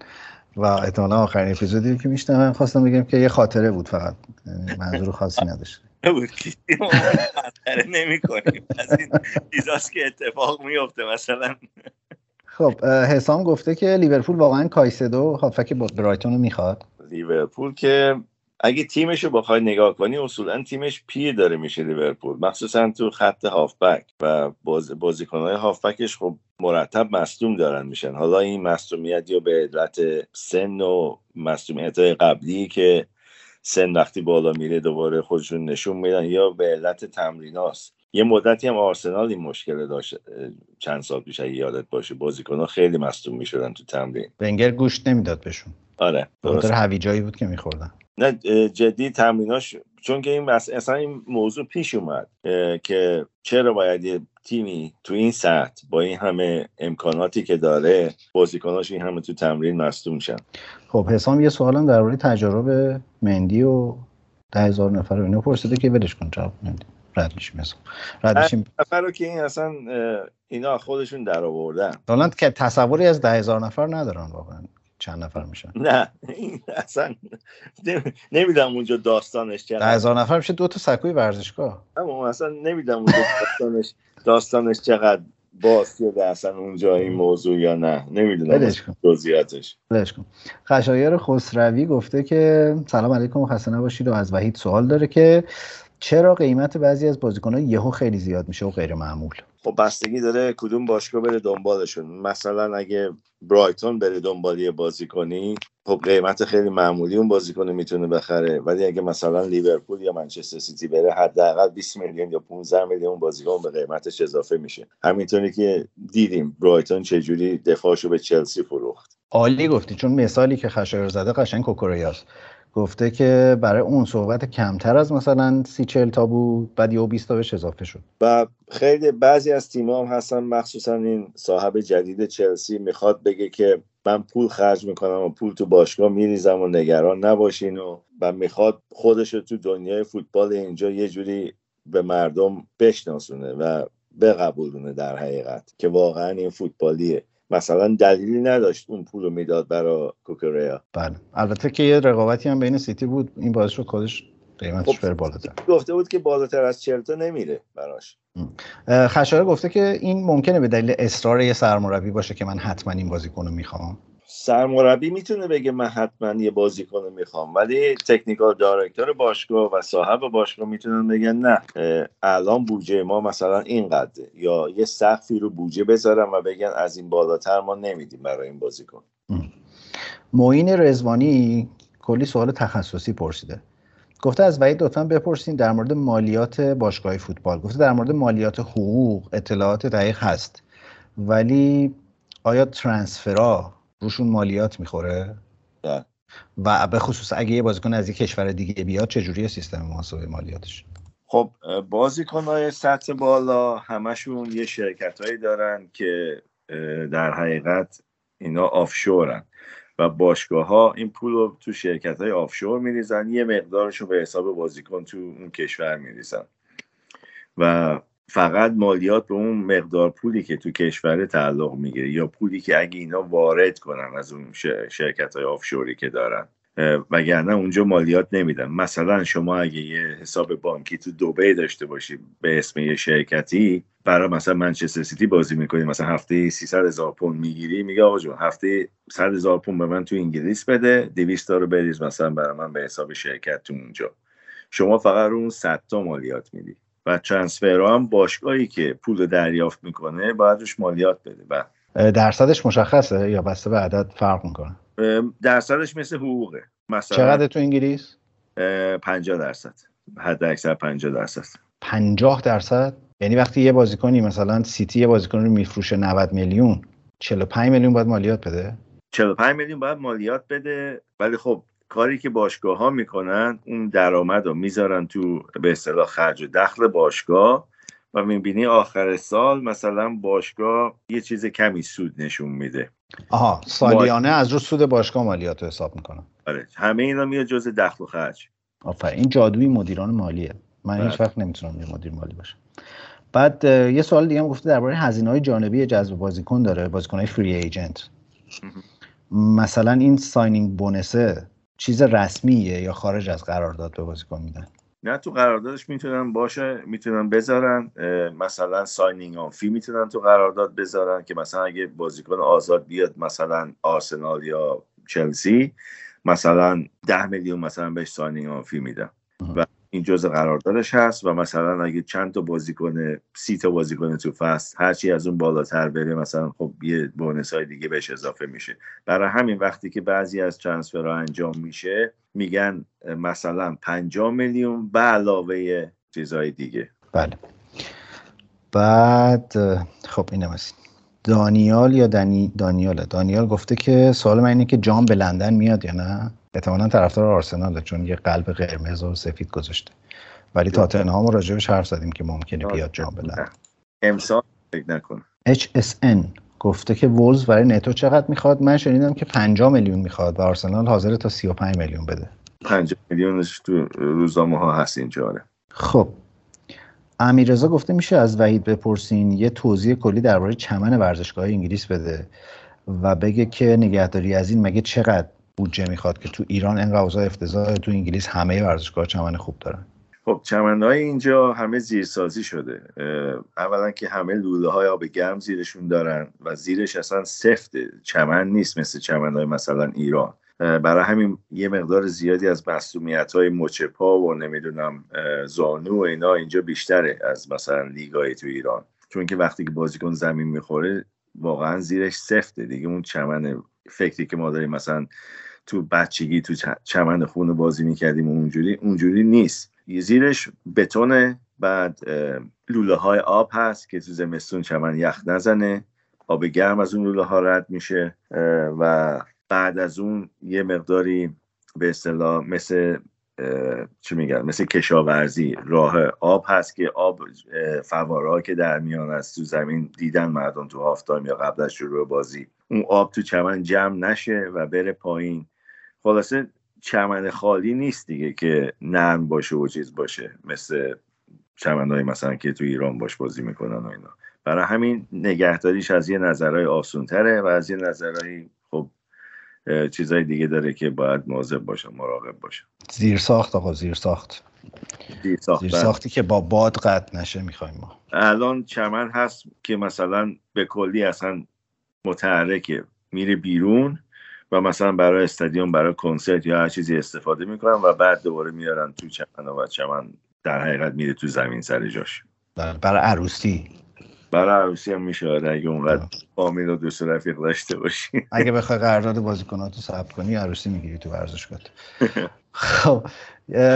و احتمالا آخرین اپیزودی که میشنون خواستم بگم که یه خاطره بود فقط. یعنی منظور خاصی نداشت. (laughs) که نمی کنیم از این چیزاست که اتفاق میفته مثلا. خب حسام گفته که لیورپول واقعا کایسدو هافک برایتون رو می‌خواد. لیورپول که اگه تیمش رو بخوای نگاه کنی اصولا تیمش پیر داره میشه لیورپول. مخصوصا تو خط هافبک و باز بازیکنهای هافبکش خب مرتب مصدوم دارن میشن. حالا این مصدومیت یا به علت سن و مصدومیت قبلی که سن وقتی بالا میره دوباره خودشون نشون میدن. یا به علت تمریناست. یه مدتی هم آرسنال این مشکل داشت. چند سال پیش اگه یادت باشه ها خیلی مصدوم می‌شدن تو تمرین. ونگر گوشت نمی‌داد بهشون. آره درست هویجایی بود که میخوردن. نه جدی تمریناش چون که این اصلا این موضوع پیش اومد که چرا باید یه تیمی تو این سطح با این همه امکاناتی که داره بازیکناش این همه تو تمرین مصدوم شن؟ خب حسام یه سوالم درباره تجارب مندی و ده هزار نفر رو اینو پرسیده که ولش کن جواب مندی رد میشیم حسام. رد میشیم. نفر که این اصلا اینا خودشون در آوردن که تصوری از ده هزار نفر ندارن واقعا. چند نفر میشن؟ نه این اصلا نمی‌دونم اونجا داستانش چقدر هزار نفر میشه دو تا سکوی ورزشگاه. اما اصلا نمی‌دونم اونجا داستانش داستانش چقدر باز شده اصلا اونجا این موضوع یا نه. نمی‌دونم جزئیاتش. بلش کن. خشایر خسروی گفته که سلام علیکم خسته نباشید و از وحید سوال داره که چرا قیمت بعضی از بازیکن‌ها یهو خیلی زیاد میشه و غیر معمول خب بستگی داره کدوم باشگاه بره دنبالشون. مثلا اگه برایتون بره دنبال یه بازیکنی خب قیمت خیلی معمولی اون بازیکن می‌تونه بخره. ولی اگه مثلا لیورپول یا منچستر سیتی بره حداقل 20 میلیون یا 15 میلیون بازیکن به قیمتش اضافه میشه. همینطوری که دیدیم برایتون چجوری دفاعشو به چلسی فروخت. عالی گفتی چون مثالی که خشایر زده قشنگ کوکوریاست گفته که برای اون صحبت کمتر از مثلا سی چل تا بود بعد یه 20 تا بهش اضافه شد. و خیلی بعضی از تیم هم هستن مخصوصا این صاحب جدید چلسی می‌خواد بگه که من پول خرج می‌کنم و پول تو باشگاه میریزم و نگران نباشین و و می‌خواد خودش تو دنیای فوتبال اینجا یه جوری به مردم بشناسونه و بقبولونه در حقیقت که واقعا این فوتبالیه. مثلا دلیلی نداشت اون پول رو می‌داد برای کوکوریا. بله. البته که یه رقابتی هم بین سیتی بود. این باعث شد خودش قیمتش خب بره بالاتر. گفته بود که بالاتر از 40 تا نمیره براش. خشایار گفته که این ممکنه به دلیل اصرار یه سرمربی باشه که من حتما این بازیکن رو می‌خوام. سرمربی می‌تونه بگه من حتما یه بازیکن می‌خوام ولی تکنیکال دایرکتور باشگاه و صاحب باشگاه می‌تونن بگن نه الان بودجه ما مثلا اینقدر یا یه سقفی رو بودجه بذارم و بگن از این بالاتر ما نمیدیم برای این بازیکن. معین رزوانی کلی سوال تخصصی پرسیده. گفته از وحید لطفا بپرسین در مورد مالیات باشگاه فوتبال. گفته در مورد مالیات حقوق اطلاعات دقیق هست ولی آیا ترانسفرا روشون مالیات می‌خوره؟ ده. و به خصوص اگه یه بازیکن از یک کشور دیگه بیاد چجوری سیستم محاسبه مالیاتش؟ خب بازیکن های سطح بالا همشون یه شرکت هایی دارن که در حقیقت اینا آفشورن. و باشگاه ها این پول رو تو شرکت های آفشور میریزن یه مقدارشون به حساب بازیکن تو اون کشور میریزن. و فقط مالیات به اون مقدار پولی که تو کشور تعلق می‌گیره یا پولی که اگه اینا وارد کنن از اون شرکت های آفشوری که دارن وگرنه اونجا مالیات نمیدن. مثلا شما اگه یه حساب بانکی تو دوبی داشته باشی به اسم یه شرکتی برای مثلا منچستر سیتی بازی می‌کنی مثلا هفته 300 هزار پوند می‌گیری میگه آقا جون هفته 100 هزار پوند به من تو انگلیس بده 200 تا رو بریز مثلا برای من به حساب شرکت تو اونجا. شما فقط رو اون 100 تا مالیات میدی. و ترانسفر هم باشگاهی که پول دریافت می‌کنه باید روش مالیات بده. و درصدش مشخصه یا بسته به عدد فرق می‌کنه؟ درصدش مثل حقوقه. مثلا چقدر تو انگلیس؟ 50 درصد. حد اکثر 50 درصد. 50 درصد؟ یعنی وقتی یه بازیکنی مثلا سیتی یه بازیکن رو میفروشه 90 میلیون 45 میلیون باید مالیات بده؟ 45 میلیون باید مالیات بده ولی خب کاری که باشگاه ها می‌کنن اون درآمد رو می‌ذارن تو به اصطلاح خرج و دخل باشگاه و می‌بینی آخر سال مثلا باشگاه یه چیز کمی سود نشون میده. آها سالیانه از رو سود باشگاه مالیات رو حساب می‌کنن. آره همه اینا میاد جز دخل و خرج. آفرین این جادوی مدیران مالیه. من هیچ بله. وقت نمی‌تونم یه مدیر مالی باشم. بعد یه سوال دیگه هم گفته درباره هزینه های جانبی جذب بازیکن داره بازیکن های فری ایجنت مثلا این signing bonus ه چیز رسمیه یا خارج از قرارداد به بازیکن میدن؟ نه تو قراردادش می‌تونن باشه می‌تونن بذارن مثلا signing on fee می‌تونن تو قرارداد بذارن که مثلا اگه بازیکن آزاد بیاد مثلا آرسنال یا چلسی مثلا ده میلیون مثلا بهش signing on fee میدن. و این جزء قراردادش هست و مثلا اگه چند تا بازیکن سی تا بازیکن تو فصل هرچی از اون بالاتر بره مثلا خب یه bonus های دیگه بهش اضافه میشه. برای همین وقتی که بعضی از ترانسفرها انجام میشه میگن مثلا 50 میلیون به علاوه چیزهای دیگه. بله. بعد خب اینم هست دانیال یا دنی دانیال دانیال گفته که سوال من اینه که جام به لندن میاد یا نه؟ احتمالا طرفدار آرسناله چون یه قلب قرمز و سفید گذاشته. ولی تاتنهام راجبش حرف زدیم که ممکنه بیاد جام بلند امسال فکر نکن. HSN گفته که وولز برای نتو چقدر می‌خواد؟ من شنیدم که 50 میلیون می‌خواد و آرسنال حاضر تا 35 میلیون بده. 50 میلیونش تو روزنامه ها هست اینجا آره. خب. امیررضا گفته میشه از وحید بپرسین یه توضیح کلی درباره چمن ورزشگاه انگلیس بده و بگه که نگهداری از این مگه چقدر بودجه می‌خواد که تو ایران این اوضاع افتضاح تو انگلیس همه ورزشگاه چمن خوب دارن. خب چمنهای اینجا همه زیرسازی شده. اولا که همه لوله های آب گرم زیرشون دارن و زیرش اصلا سفت چمن نیست مثل چمنهای مثلا ایران. برای همین یه مقدار زیادی از مسئولیت های مچپا و نمی‌دونم زانو و اینا اینجا بیشتره از مثلا لیگای تو ایران. چون که وقتی که بازیکن زمین می‌خوره واقعا زیرش سفته. دیگه اون چمن فکری که ما داریم مثلا تو بچگی تو چمن خون بازی می‌کردیم اونجوری اونجوری نیست. زیرش بتونه بعد لوله های آب هست که تو زمستون چمن یخ نزنه. آب گرم از اون لوله ها رد میشه و بعد از اون یه مقداری به اصطلاح مثل چی میگن؟ مثل کشاورزی راه آب هست که آب فواره که در میان از تو زمین دیدن مردم تو هافتایم یا قبل از شروع بازی اون آب تو چمن جمع نشه و بره پایین. خلاصه چمن خالی نیست دیگه که نرم باشه و چیز باشه. مثل چمنهای مثلا که تو ایران باش بازی می‌کنن و اینا. برای همین نگهداریش از یه نظرهای آسونتره و از یه نظرهای خب چیزهای دیگه داره که باید مواظب باشه مراقب باشه. زیر ساخت آقا زیر ساخت. زیر, زیر ساختی که با باد قطع نشه می‌خوایم ما. الان چمن هست که مثلا به کلی اصلا متحرکه. میره بیرون و مثلا برای استادیوم برای کنسرت یا هر چیزی استفاده می‌کنن و بعد دوباره میارن تو چمن و چمن در حقیقت میره تو زمین سر جاش. بله، برای عروسی. برای عروسی هم میشه آره، اگه اونقدر فامیل و دوست رفیق داشته باشی. (laughs) اگه بخوای قرارداد بازیکناتو ثبت کنی عروسی می‌گیری تو ورزشگاه خب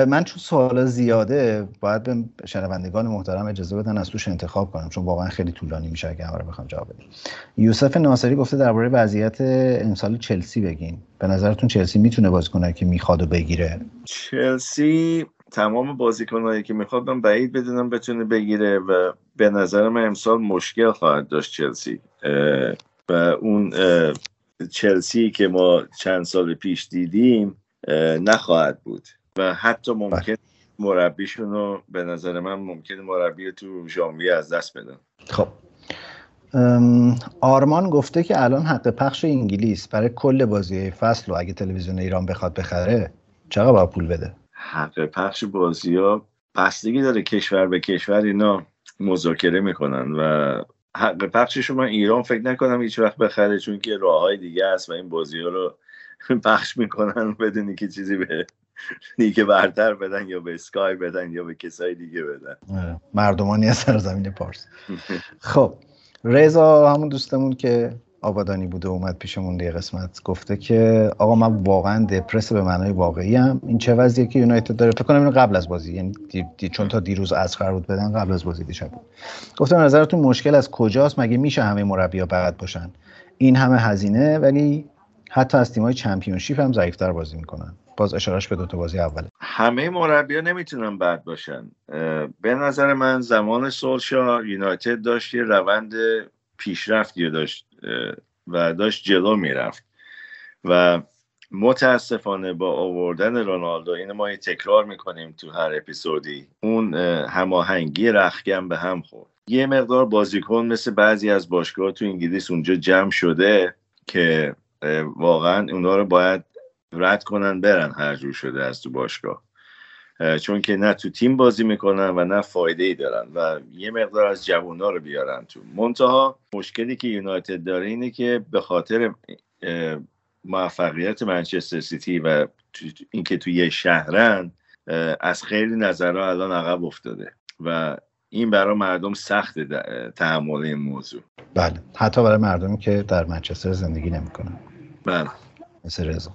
من چون سوالا زیاده باید به شنوندگان محترم اجازه بدن از توش انتخاب کنم چون واقعا خیلی طولانی میشه اگه همه رو بخوام جواب بدیم. یوسف ناصری گفته درباره وضعیت امسال چلسی بگین. به نظرتون چلسی می‌تونه بازیکنایی که می‌خواد و بگیره؟ چلسی تمام بازیکنهایی که می‌خواد بعید بدونم بتونه بگیره و به نظر من امسال مشکل خواهد داشت چلسی. و اون چلسی که ما چند سال پیش دیدیم نخواهد بود. و حتی ممکن. مربیشون رو به نظر من ممکن مربی تو ژانویه از دست بدن. خب. آرمان گفته که الان حق پخش انگلیس برای کل بازی فصل و اگه تلویزیون ایران بخواد بخره چقدر باید پول بده؟ حق پخش بازی ها بستگی داره کشور به کشور اینا مذاکره می‌کنن و حق پخشش من ایران فکر نکنم هیچ وقت بخره چون که راه های دیگه است و این بازی ها رو (laughs) پخش می‌کنن بدونی که چیزی به (laughs) دیگه برتر بدن یا به اسکای بدن یا به کسای دیگه بدن آره. مردمانی از سرزمین پارس (laughs) خب رضا همون دوستمون که آبادانی بوده اومد پیشمون یه قسمت گفته که آقا من واقعا دپرس به معنای واقعی هم این چه وضعیه که یونایتد داره؟ فکر کنم اینو قبل از بازی یعنی دی دی چون تا دیروز از قرار بود بدن قبل از بازی دیشب بود. گفتم نظرتون مشکل از کجاست؟ مگه میشه همه مربی‌ها بد باشن؟ این همه هزینه ولی حتی از تیم‌های چمپیونشیپ هم ضعیف‌تر بازی می‌کنن. باز اشارش به دو تا بازی اوله همه مربی‌ها نمی‌تونن بد باشن. به نظر من زمان سولشا یونایتد داشت یه روند پیشرفتی داشت. و داشت جلو می‌رفت. و متاسفانه با آوردن رونالدو این ما تکرار می‌کنیم تو هر اپیزودی اون هماهنگی رخگم به هم خورد. یه مقدار بازیکن مثل بعضی از باشگاه تو انگلیس اونجا جمع شده که واقعا اونا رو باید رد کنن برن هر جور شده از تو باشگاه. چون که نه تو تیم بازی می‌کنن و نه فایده ای دارن و یه مقدار از جوونا رو بیارن تو. منتها مشکلی که یونایتد داره اینه که به خاطر موفقیت منچستر سیتی و اینکه تو یه شهرن از خیلی نظرها الان عقب افتاده و این برای مردم سخت تحمل این موضوع. بله. حتی برای مردمی که در منچستر زندگی نمی‌کنن. بله. مثل رضا.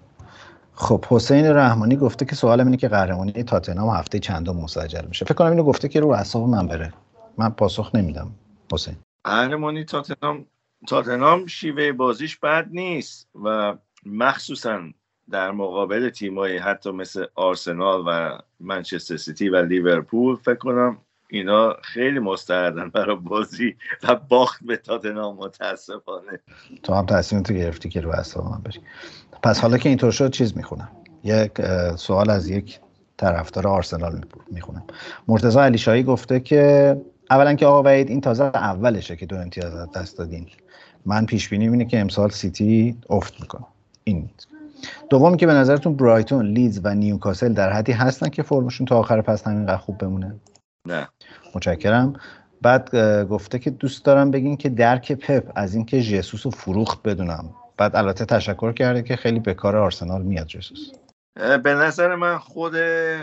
خب حسین رحمانی گفته که سوالم اینه که قهرمانی تاتنهام هفته چندم مسجل میشه. فکر کنم اینو گفته که رو اعصاب من بره. من پاسخ نمیدم حسین. قهرمانی تاتنهام تاتنهام شیوه بازیش بد نیست و مخصوصا در مقابل تیمایی حتی مثل آرسنال و منچستر سیتی و لیورپول فکر کنم اینا خیلی مستعدن برای بازی و باخت به تاتنهام متاسفانه. تو هم تصمیم تو گرفتی که رو اعصاب من بشی پس حالا که اینطور شد چیز می‌خونم. یک سوال از یک طرفدار آرسنال می‌خونم. مرتضی علیشایی گفته که اولا که آقا وحید این تازه اولشه که دو امتیاز دست دادین. من پیش بینی اینه که امسال سیتی افت می‌کنه. این. دوم که به نظرتون برایتون لیدز و نیوکاسل در حدی هستن که فرمشون تا آخر پس همینقدر خوب بمونه؟ نه. متشکرم. بعد گفته که دوست دارم بگین که درک پپ از اینکه ژسوس رو فروخت بدونم. بعد البته تشکر کرده که خیلی به کار آرسنال میاد جسوس به نظر من خود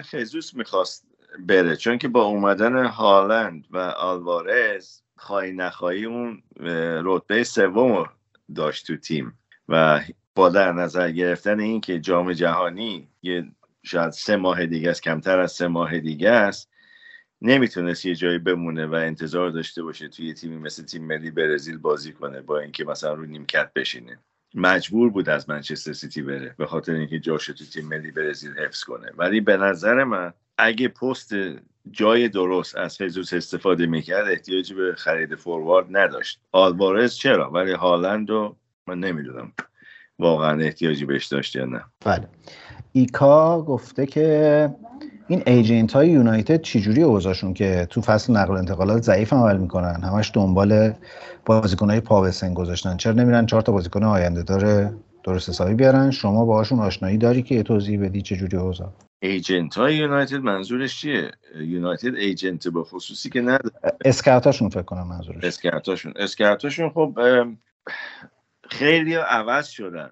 خیزوس می‌خواست بره چون که با اومدن هالند و آلوارز خواهی نخواهی اون رتبه سوم داشت تو تیم. و با در نظر گرفتن این که جام جهانی یه شاید سه ماه دیگه است کمتر از سه ماه دیگه است نمی‌تونست یه جایی بمونه و انتظار داشته باشه توی تیمی مثل تیم ملی برزیل بازی کنه با اینکه مثلا رو نیمکت بشینه. مجبور بود از منچستر سیتی بره به خاطر اینکه جاش تو تیم ملی برزیل حفظ کنه. ولی به نظر من اگه پست جای درست از خیزوس استفاده می‌کرد احتیاجی به خرید فوروارد نداشت. آلوارز چرا؟ ولی هالند رو من نمی‌دونم واقعا احتیاجی بهش داشت یا نه. بله. ایکا گفته که این ایجنت های یونایتد چجوری اوضاعشون که تو فصل نقل و انتقالات ضعیف عمل می‌کنن؟ همش دنبال بازیکن های پا گذاشتن. چرا نمیرن چهار تا بازیکن آینده داره درست حسابی بیارن؟ شما باهاشون آشنایی داری که یه توضیح بدی چجوری اوضاع؟ ایجنت های یونایتد منظورش چیه؟ یونایتد ایجنت به خصوصی که نداره scout اشون فکر کنم منظورش. scout اشون scout اشون خب خیلی عوض شدن.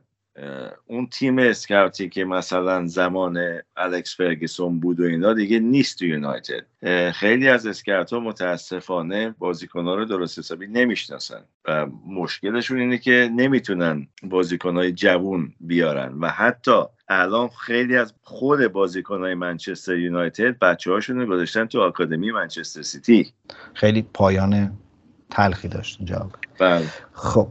اون تیم scout ی که مثلا زمان الکس فرگسون بود و اینا دیگه نیست تو یونایتد. خیلی از scout ها متاسفانه بازیکن ها رو درست حسابی نمی‌شناسن و مشکلشون اینه که نمی‌تونن بازیکن های جوون بیارن و حتی الان خیلی از خود بازیکن های منچستر یونایتد بچه هاشون رو گذاشتن تو آکادمی منچستر سیتی. خیلی پایان تلخی داشت جواب بله. خب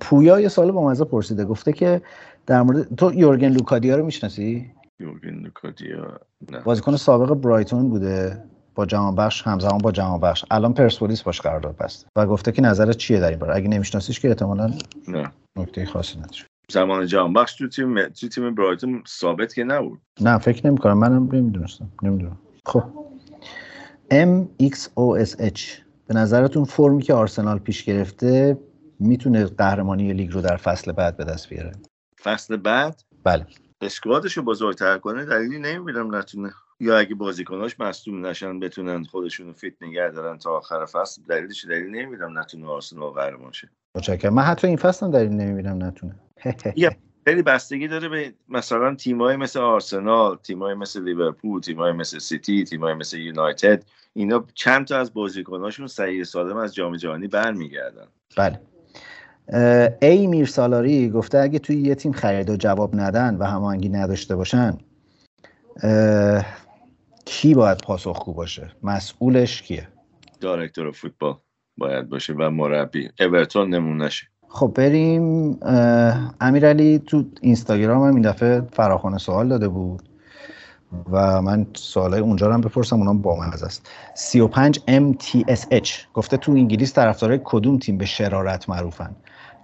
پویا یه سوال با مزه پرسیده. گفته که در مورد تو یورگن لوکادیا رو می‌شناسی؟ یورگن لوکادیا نه. بازیکن سابق برایتون بوده با جهان بخش همزمان با جهان بخش. الان پرسپولیس باش قرارداد بسته و گفته که نظرت چیه در این باره؟ اگه نمیشناسیش که احتمالاً نه. نکته خاصی نداره. زمان جهان بخش تو تیم تو تیم برایتون ثابت که نبود. نه فکر نمی کنم منم نمی‌دونستم. نمی‌دونم. خب. MXOSH به نظرتون فرمی که آرسنال پیش گرفته می‌تونه قهرمانی لیگ رو در فصل بعد به دست بیاره. فصل بعد؟ بله. اسکوادش رو بزرگتر کنه دلیلی نمی‌بینم نتونه. یا اگه بازیکناش مصدوم نشن بتونن خودشون رو فیت نگه دارن تا آخر فصل دلیلش دلیل نمی‌بینم نتونه آرسنال قهرمان شه. متشکرم. من حتی این فصل هم دلیل نمی‌بینم نتونه. (laughs) خیلی بستگی داره به مثلا تیمای مثل آرسنال تیمای مثل لیورپول تیمای مثل سیتی تیمای مثل یونایتد. اینا چند تا از بازیکناشون صحیح سالم از جام جهانی برمیگردن. بله. ای میر سالاری گفته اگه توی یه تیم خرید و جواب ندن و هماهنگی نداشته باشن کی باید پاسخگو باشه؟ مسئولش کیه؟ دایرکتور فوتبال باید باشه و مربی. اورتون نمونهشه خب بریم امیرعلی تو اینستاگرام هم این دفعه فراخوان سوال داده بود و من سوالای اونجا رو هم بپرسم اونام با من است. 35 MTSH گفته تو انگلیس طرفدارای کدوم تیم به شرارت معروفن؟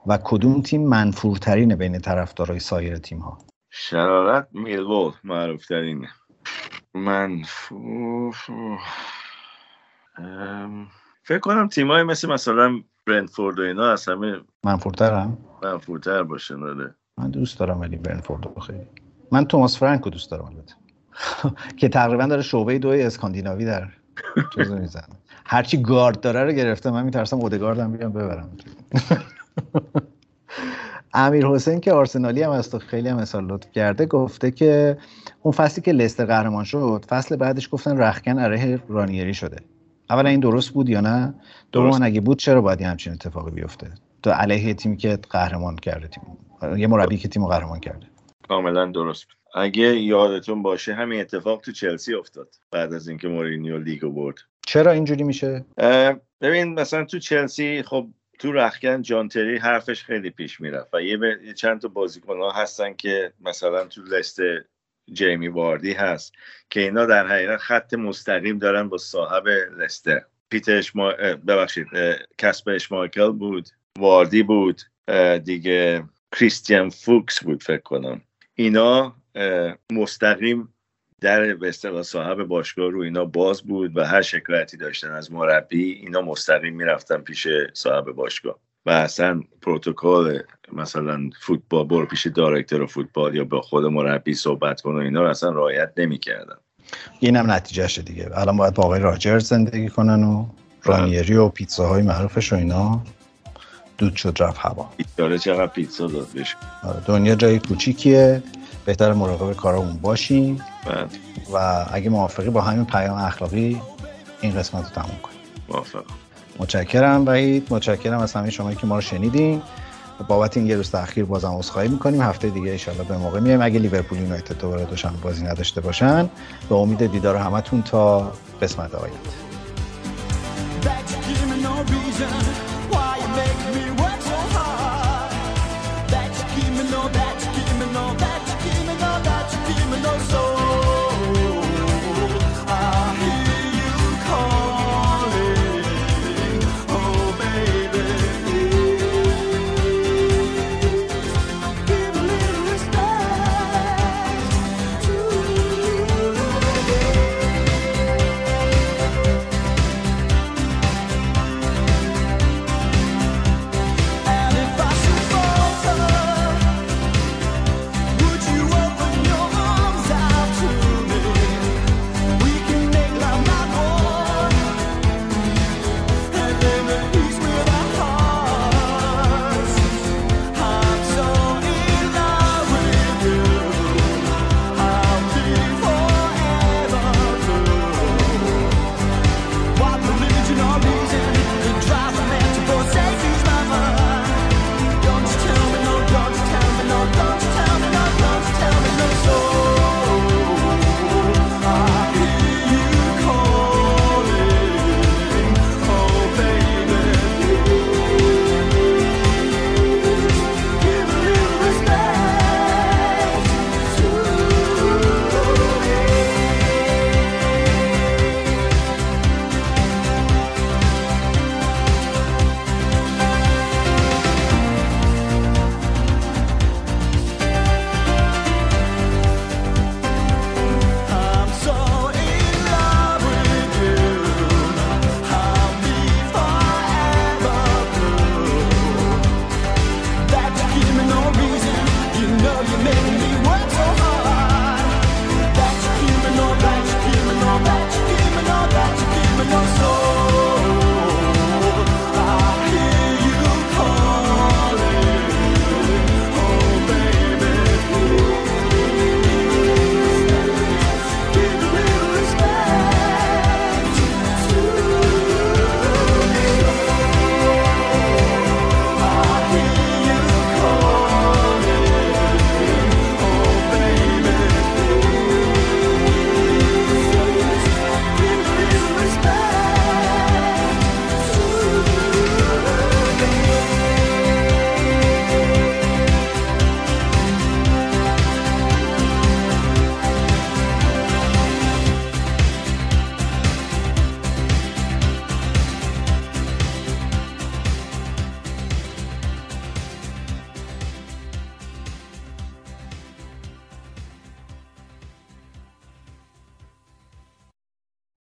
و کدوم تیم منفورترین بین طرفدارای سایر تیم ها شرارت میلوول معروف ترینه منفور فکر کنم تیمای مثل مثلا برنفورد و اینا از همه منفورتر هم منفورتر باشن آره. من دوست دارم ولی برنفورد خیلی. من توماس فرانکو دوست دارم البته. (laughs) که تقریبا داره شعبه دوی اسکاندیناوی در چیز می‌زنه. هرچی گارد داره رو گرفته من میترسم اودگاردم بیام ببرم. (laughs) امیر حسین که آرسنالی هم از تو خیلی هم مثال لطف کرده گفته که اون فصلی که لستر قهرمان شد فصل بعدش گفتن رخکن علیه رانیری شده. اولا این درست بود یا نه؟ دوم اگه بود چرا باید همچین اتفاقی بیفته؟ تو علیه تیمی که قهرمان کرده تیم. یه مربی که تیمو قهرمان کرده. کاملا درست. بود اگه یادتون باشه همین اتفاق تو چلسی افتاد بعد از اینکه مورینیو لیگو برد. چرا اینجوری میشه؟ ببین مثلا تو چلسی خب تو رخکن جانتری حرفش خیلی پیش می‌رفت و یه, چند تا بازیکن ها هستن که مثلا تو لست جیمی واردی هست که اینا در حقیقت خط مستقیم دارن با صاحب لستر پیتر اشما... ببخشید کسب اشمایکل بود واردی بود دیگه کریستیان فوکس بود فکر کنم. اینا مستقیم در به اصطلاح صاحب باشگاه رو اینا باز بود و هر شکایتی داشتن از مربی اینا مستقیم می‌رفتن پیش صاحب باشگاه. و اصلا پروتکل مثلا فوتبال برو پیش دایرکتور فوتبال یا با خود مربی صحبت کن و اینا رو اصلا رعایت نمی‌کردن. این هم نتیجهشه دیگه. الان باید با آقای راجرز زندگی کنن و رانیری و پیتزاهای معروفش و اینا. دود شد رفت هوا. چقدر پیتزا داد بشه آره، دنیا جای کوچیکیه. بهتر مراقب کارمون باشیم. بله. و اگه موافقی با همین پیام اخلاقی این قسمت رو تموم کنیم. موافق متشکرم وحید. متشکرم از همه شما که ما رو شنیدین. بابت این یه روز تاخیر بازم عذرخواهی می‌کنیم. هفته دیگه ان به موقع میایم اگه لیورپول یونایتد دوباره دوشنبه بازی نداشته باشن به امید دیدار همتون تا قسمت آینده.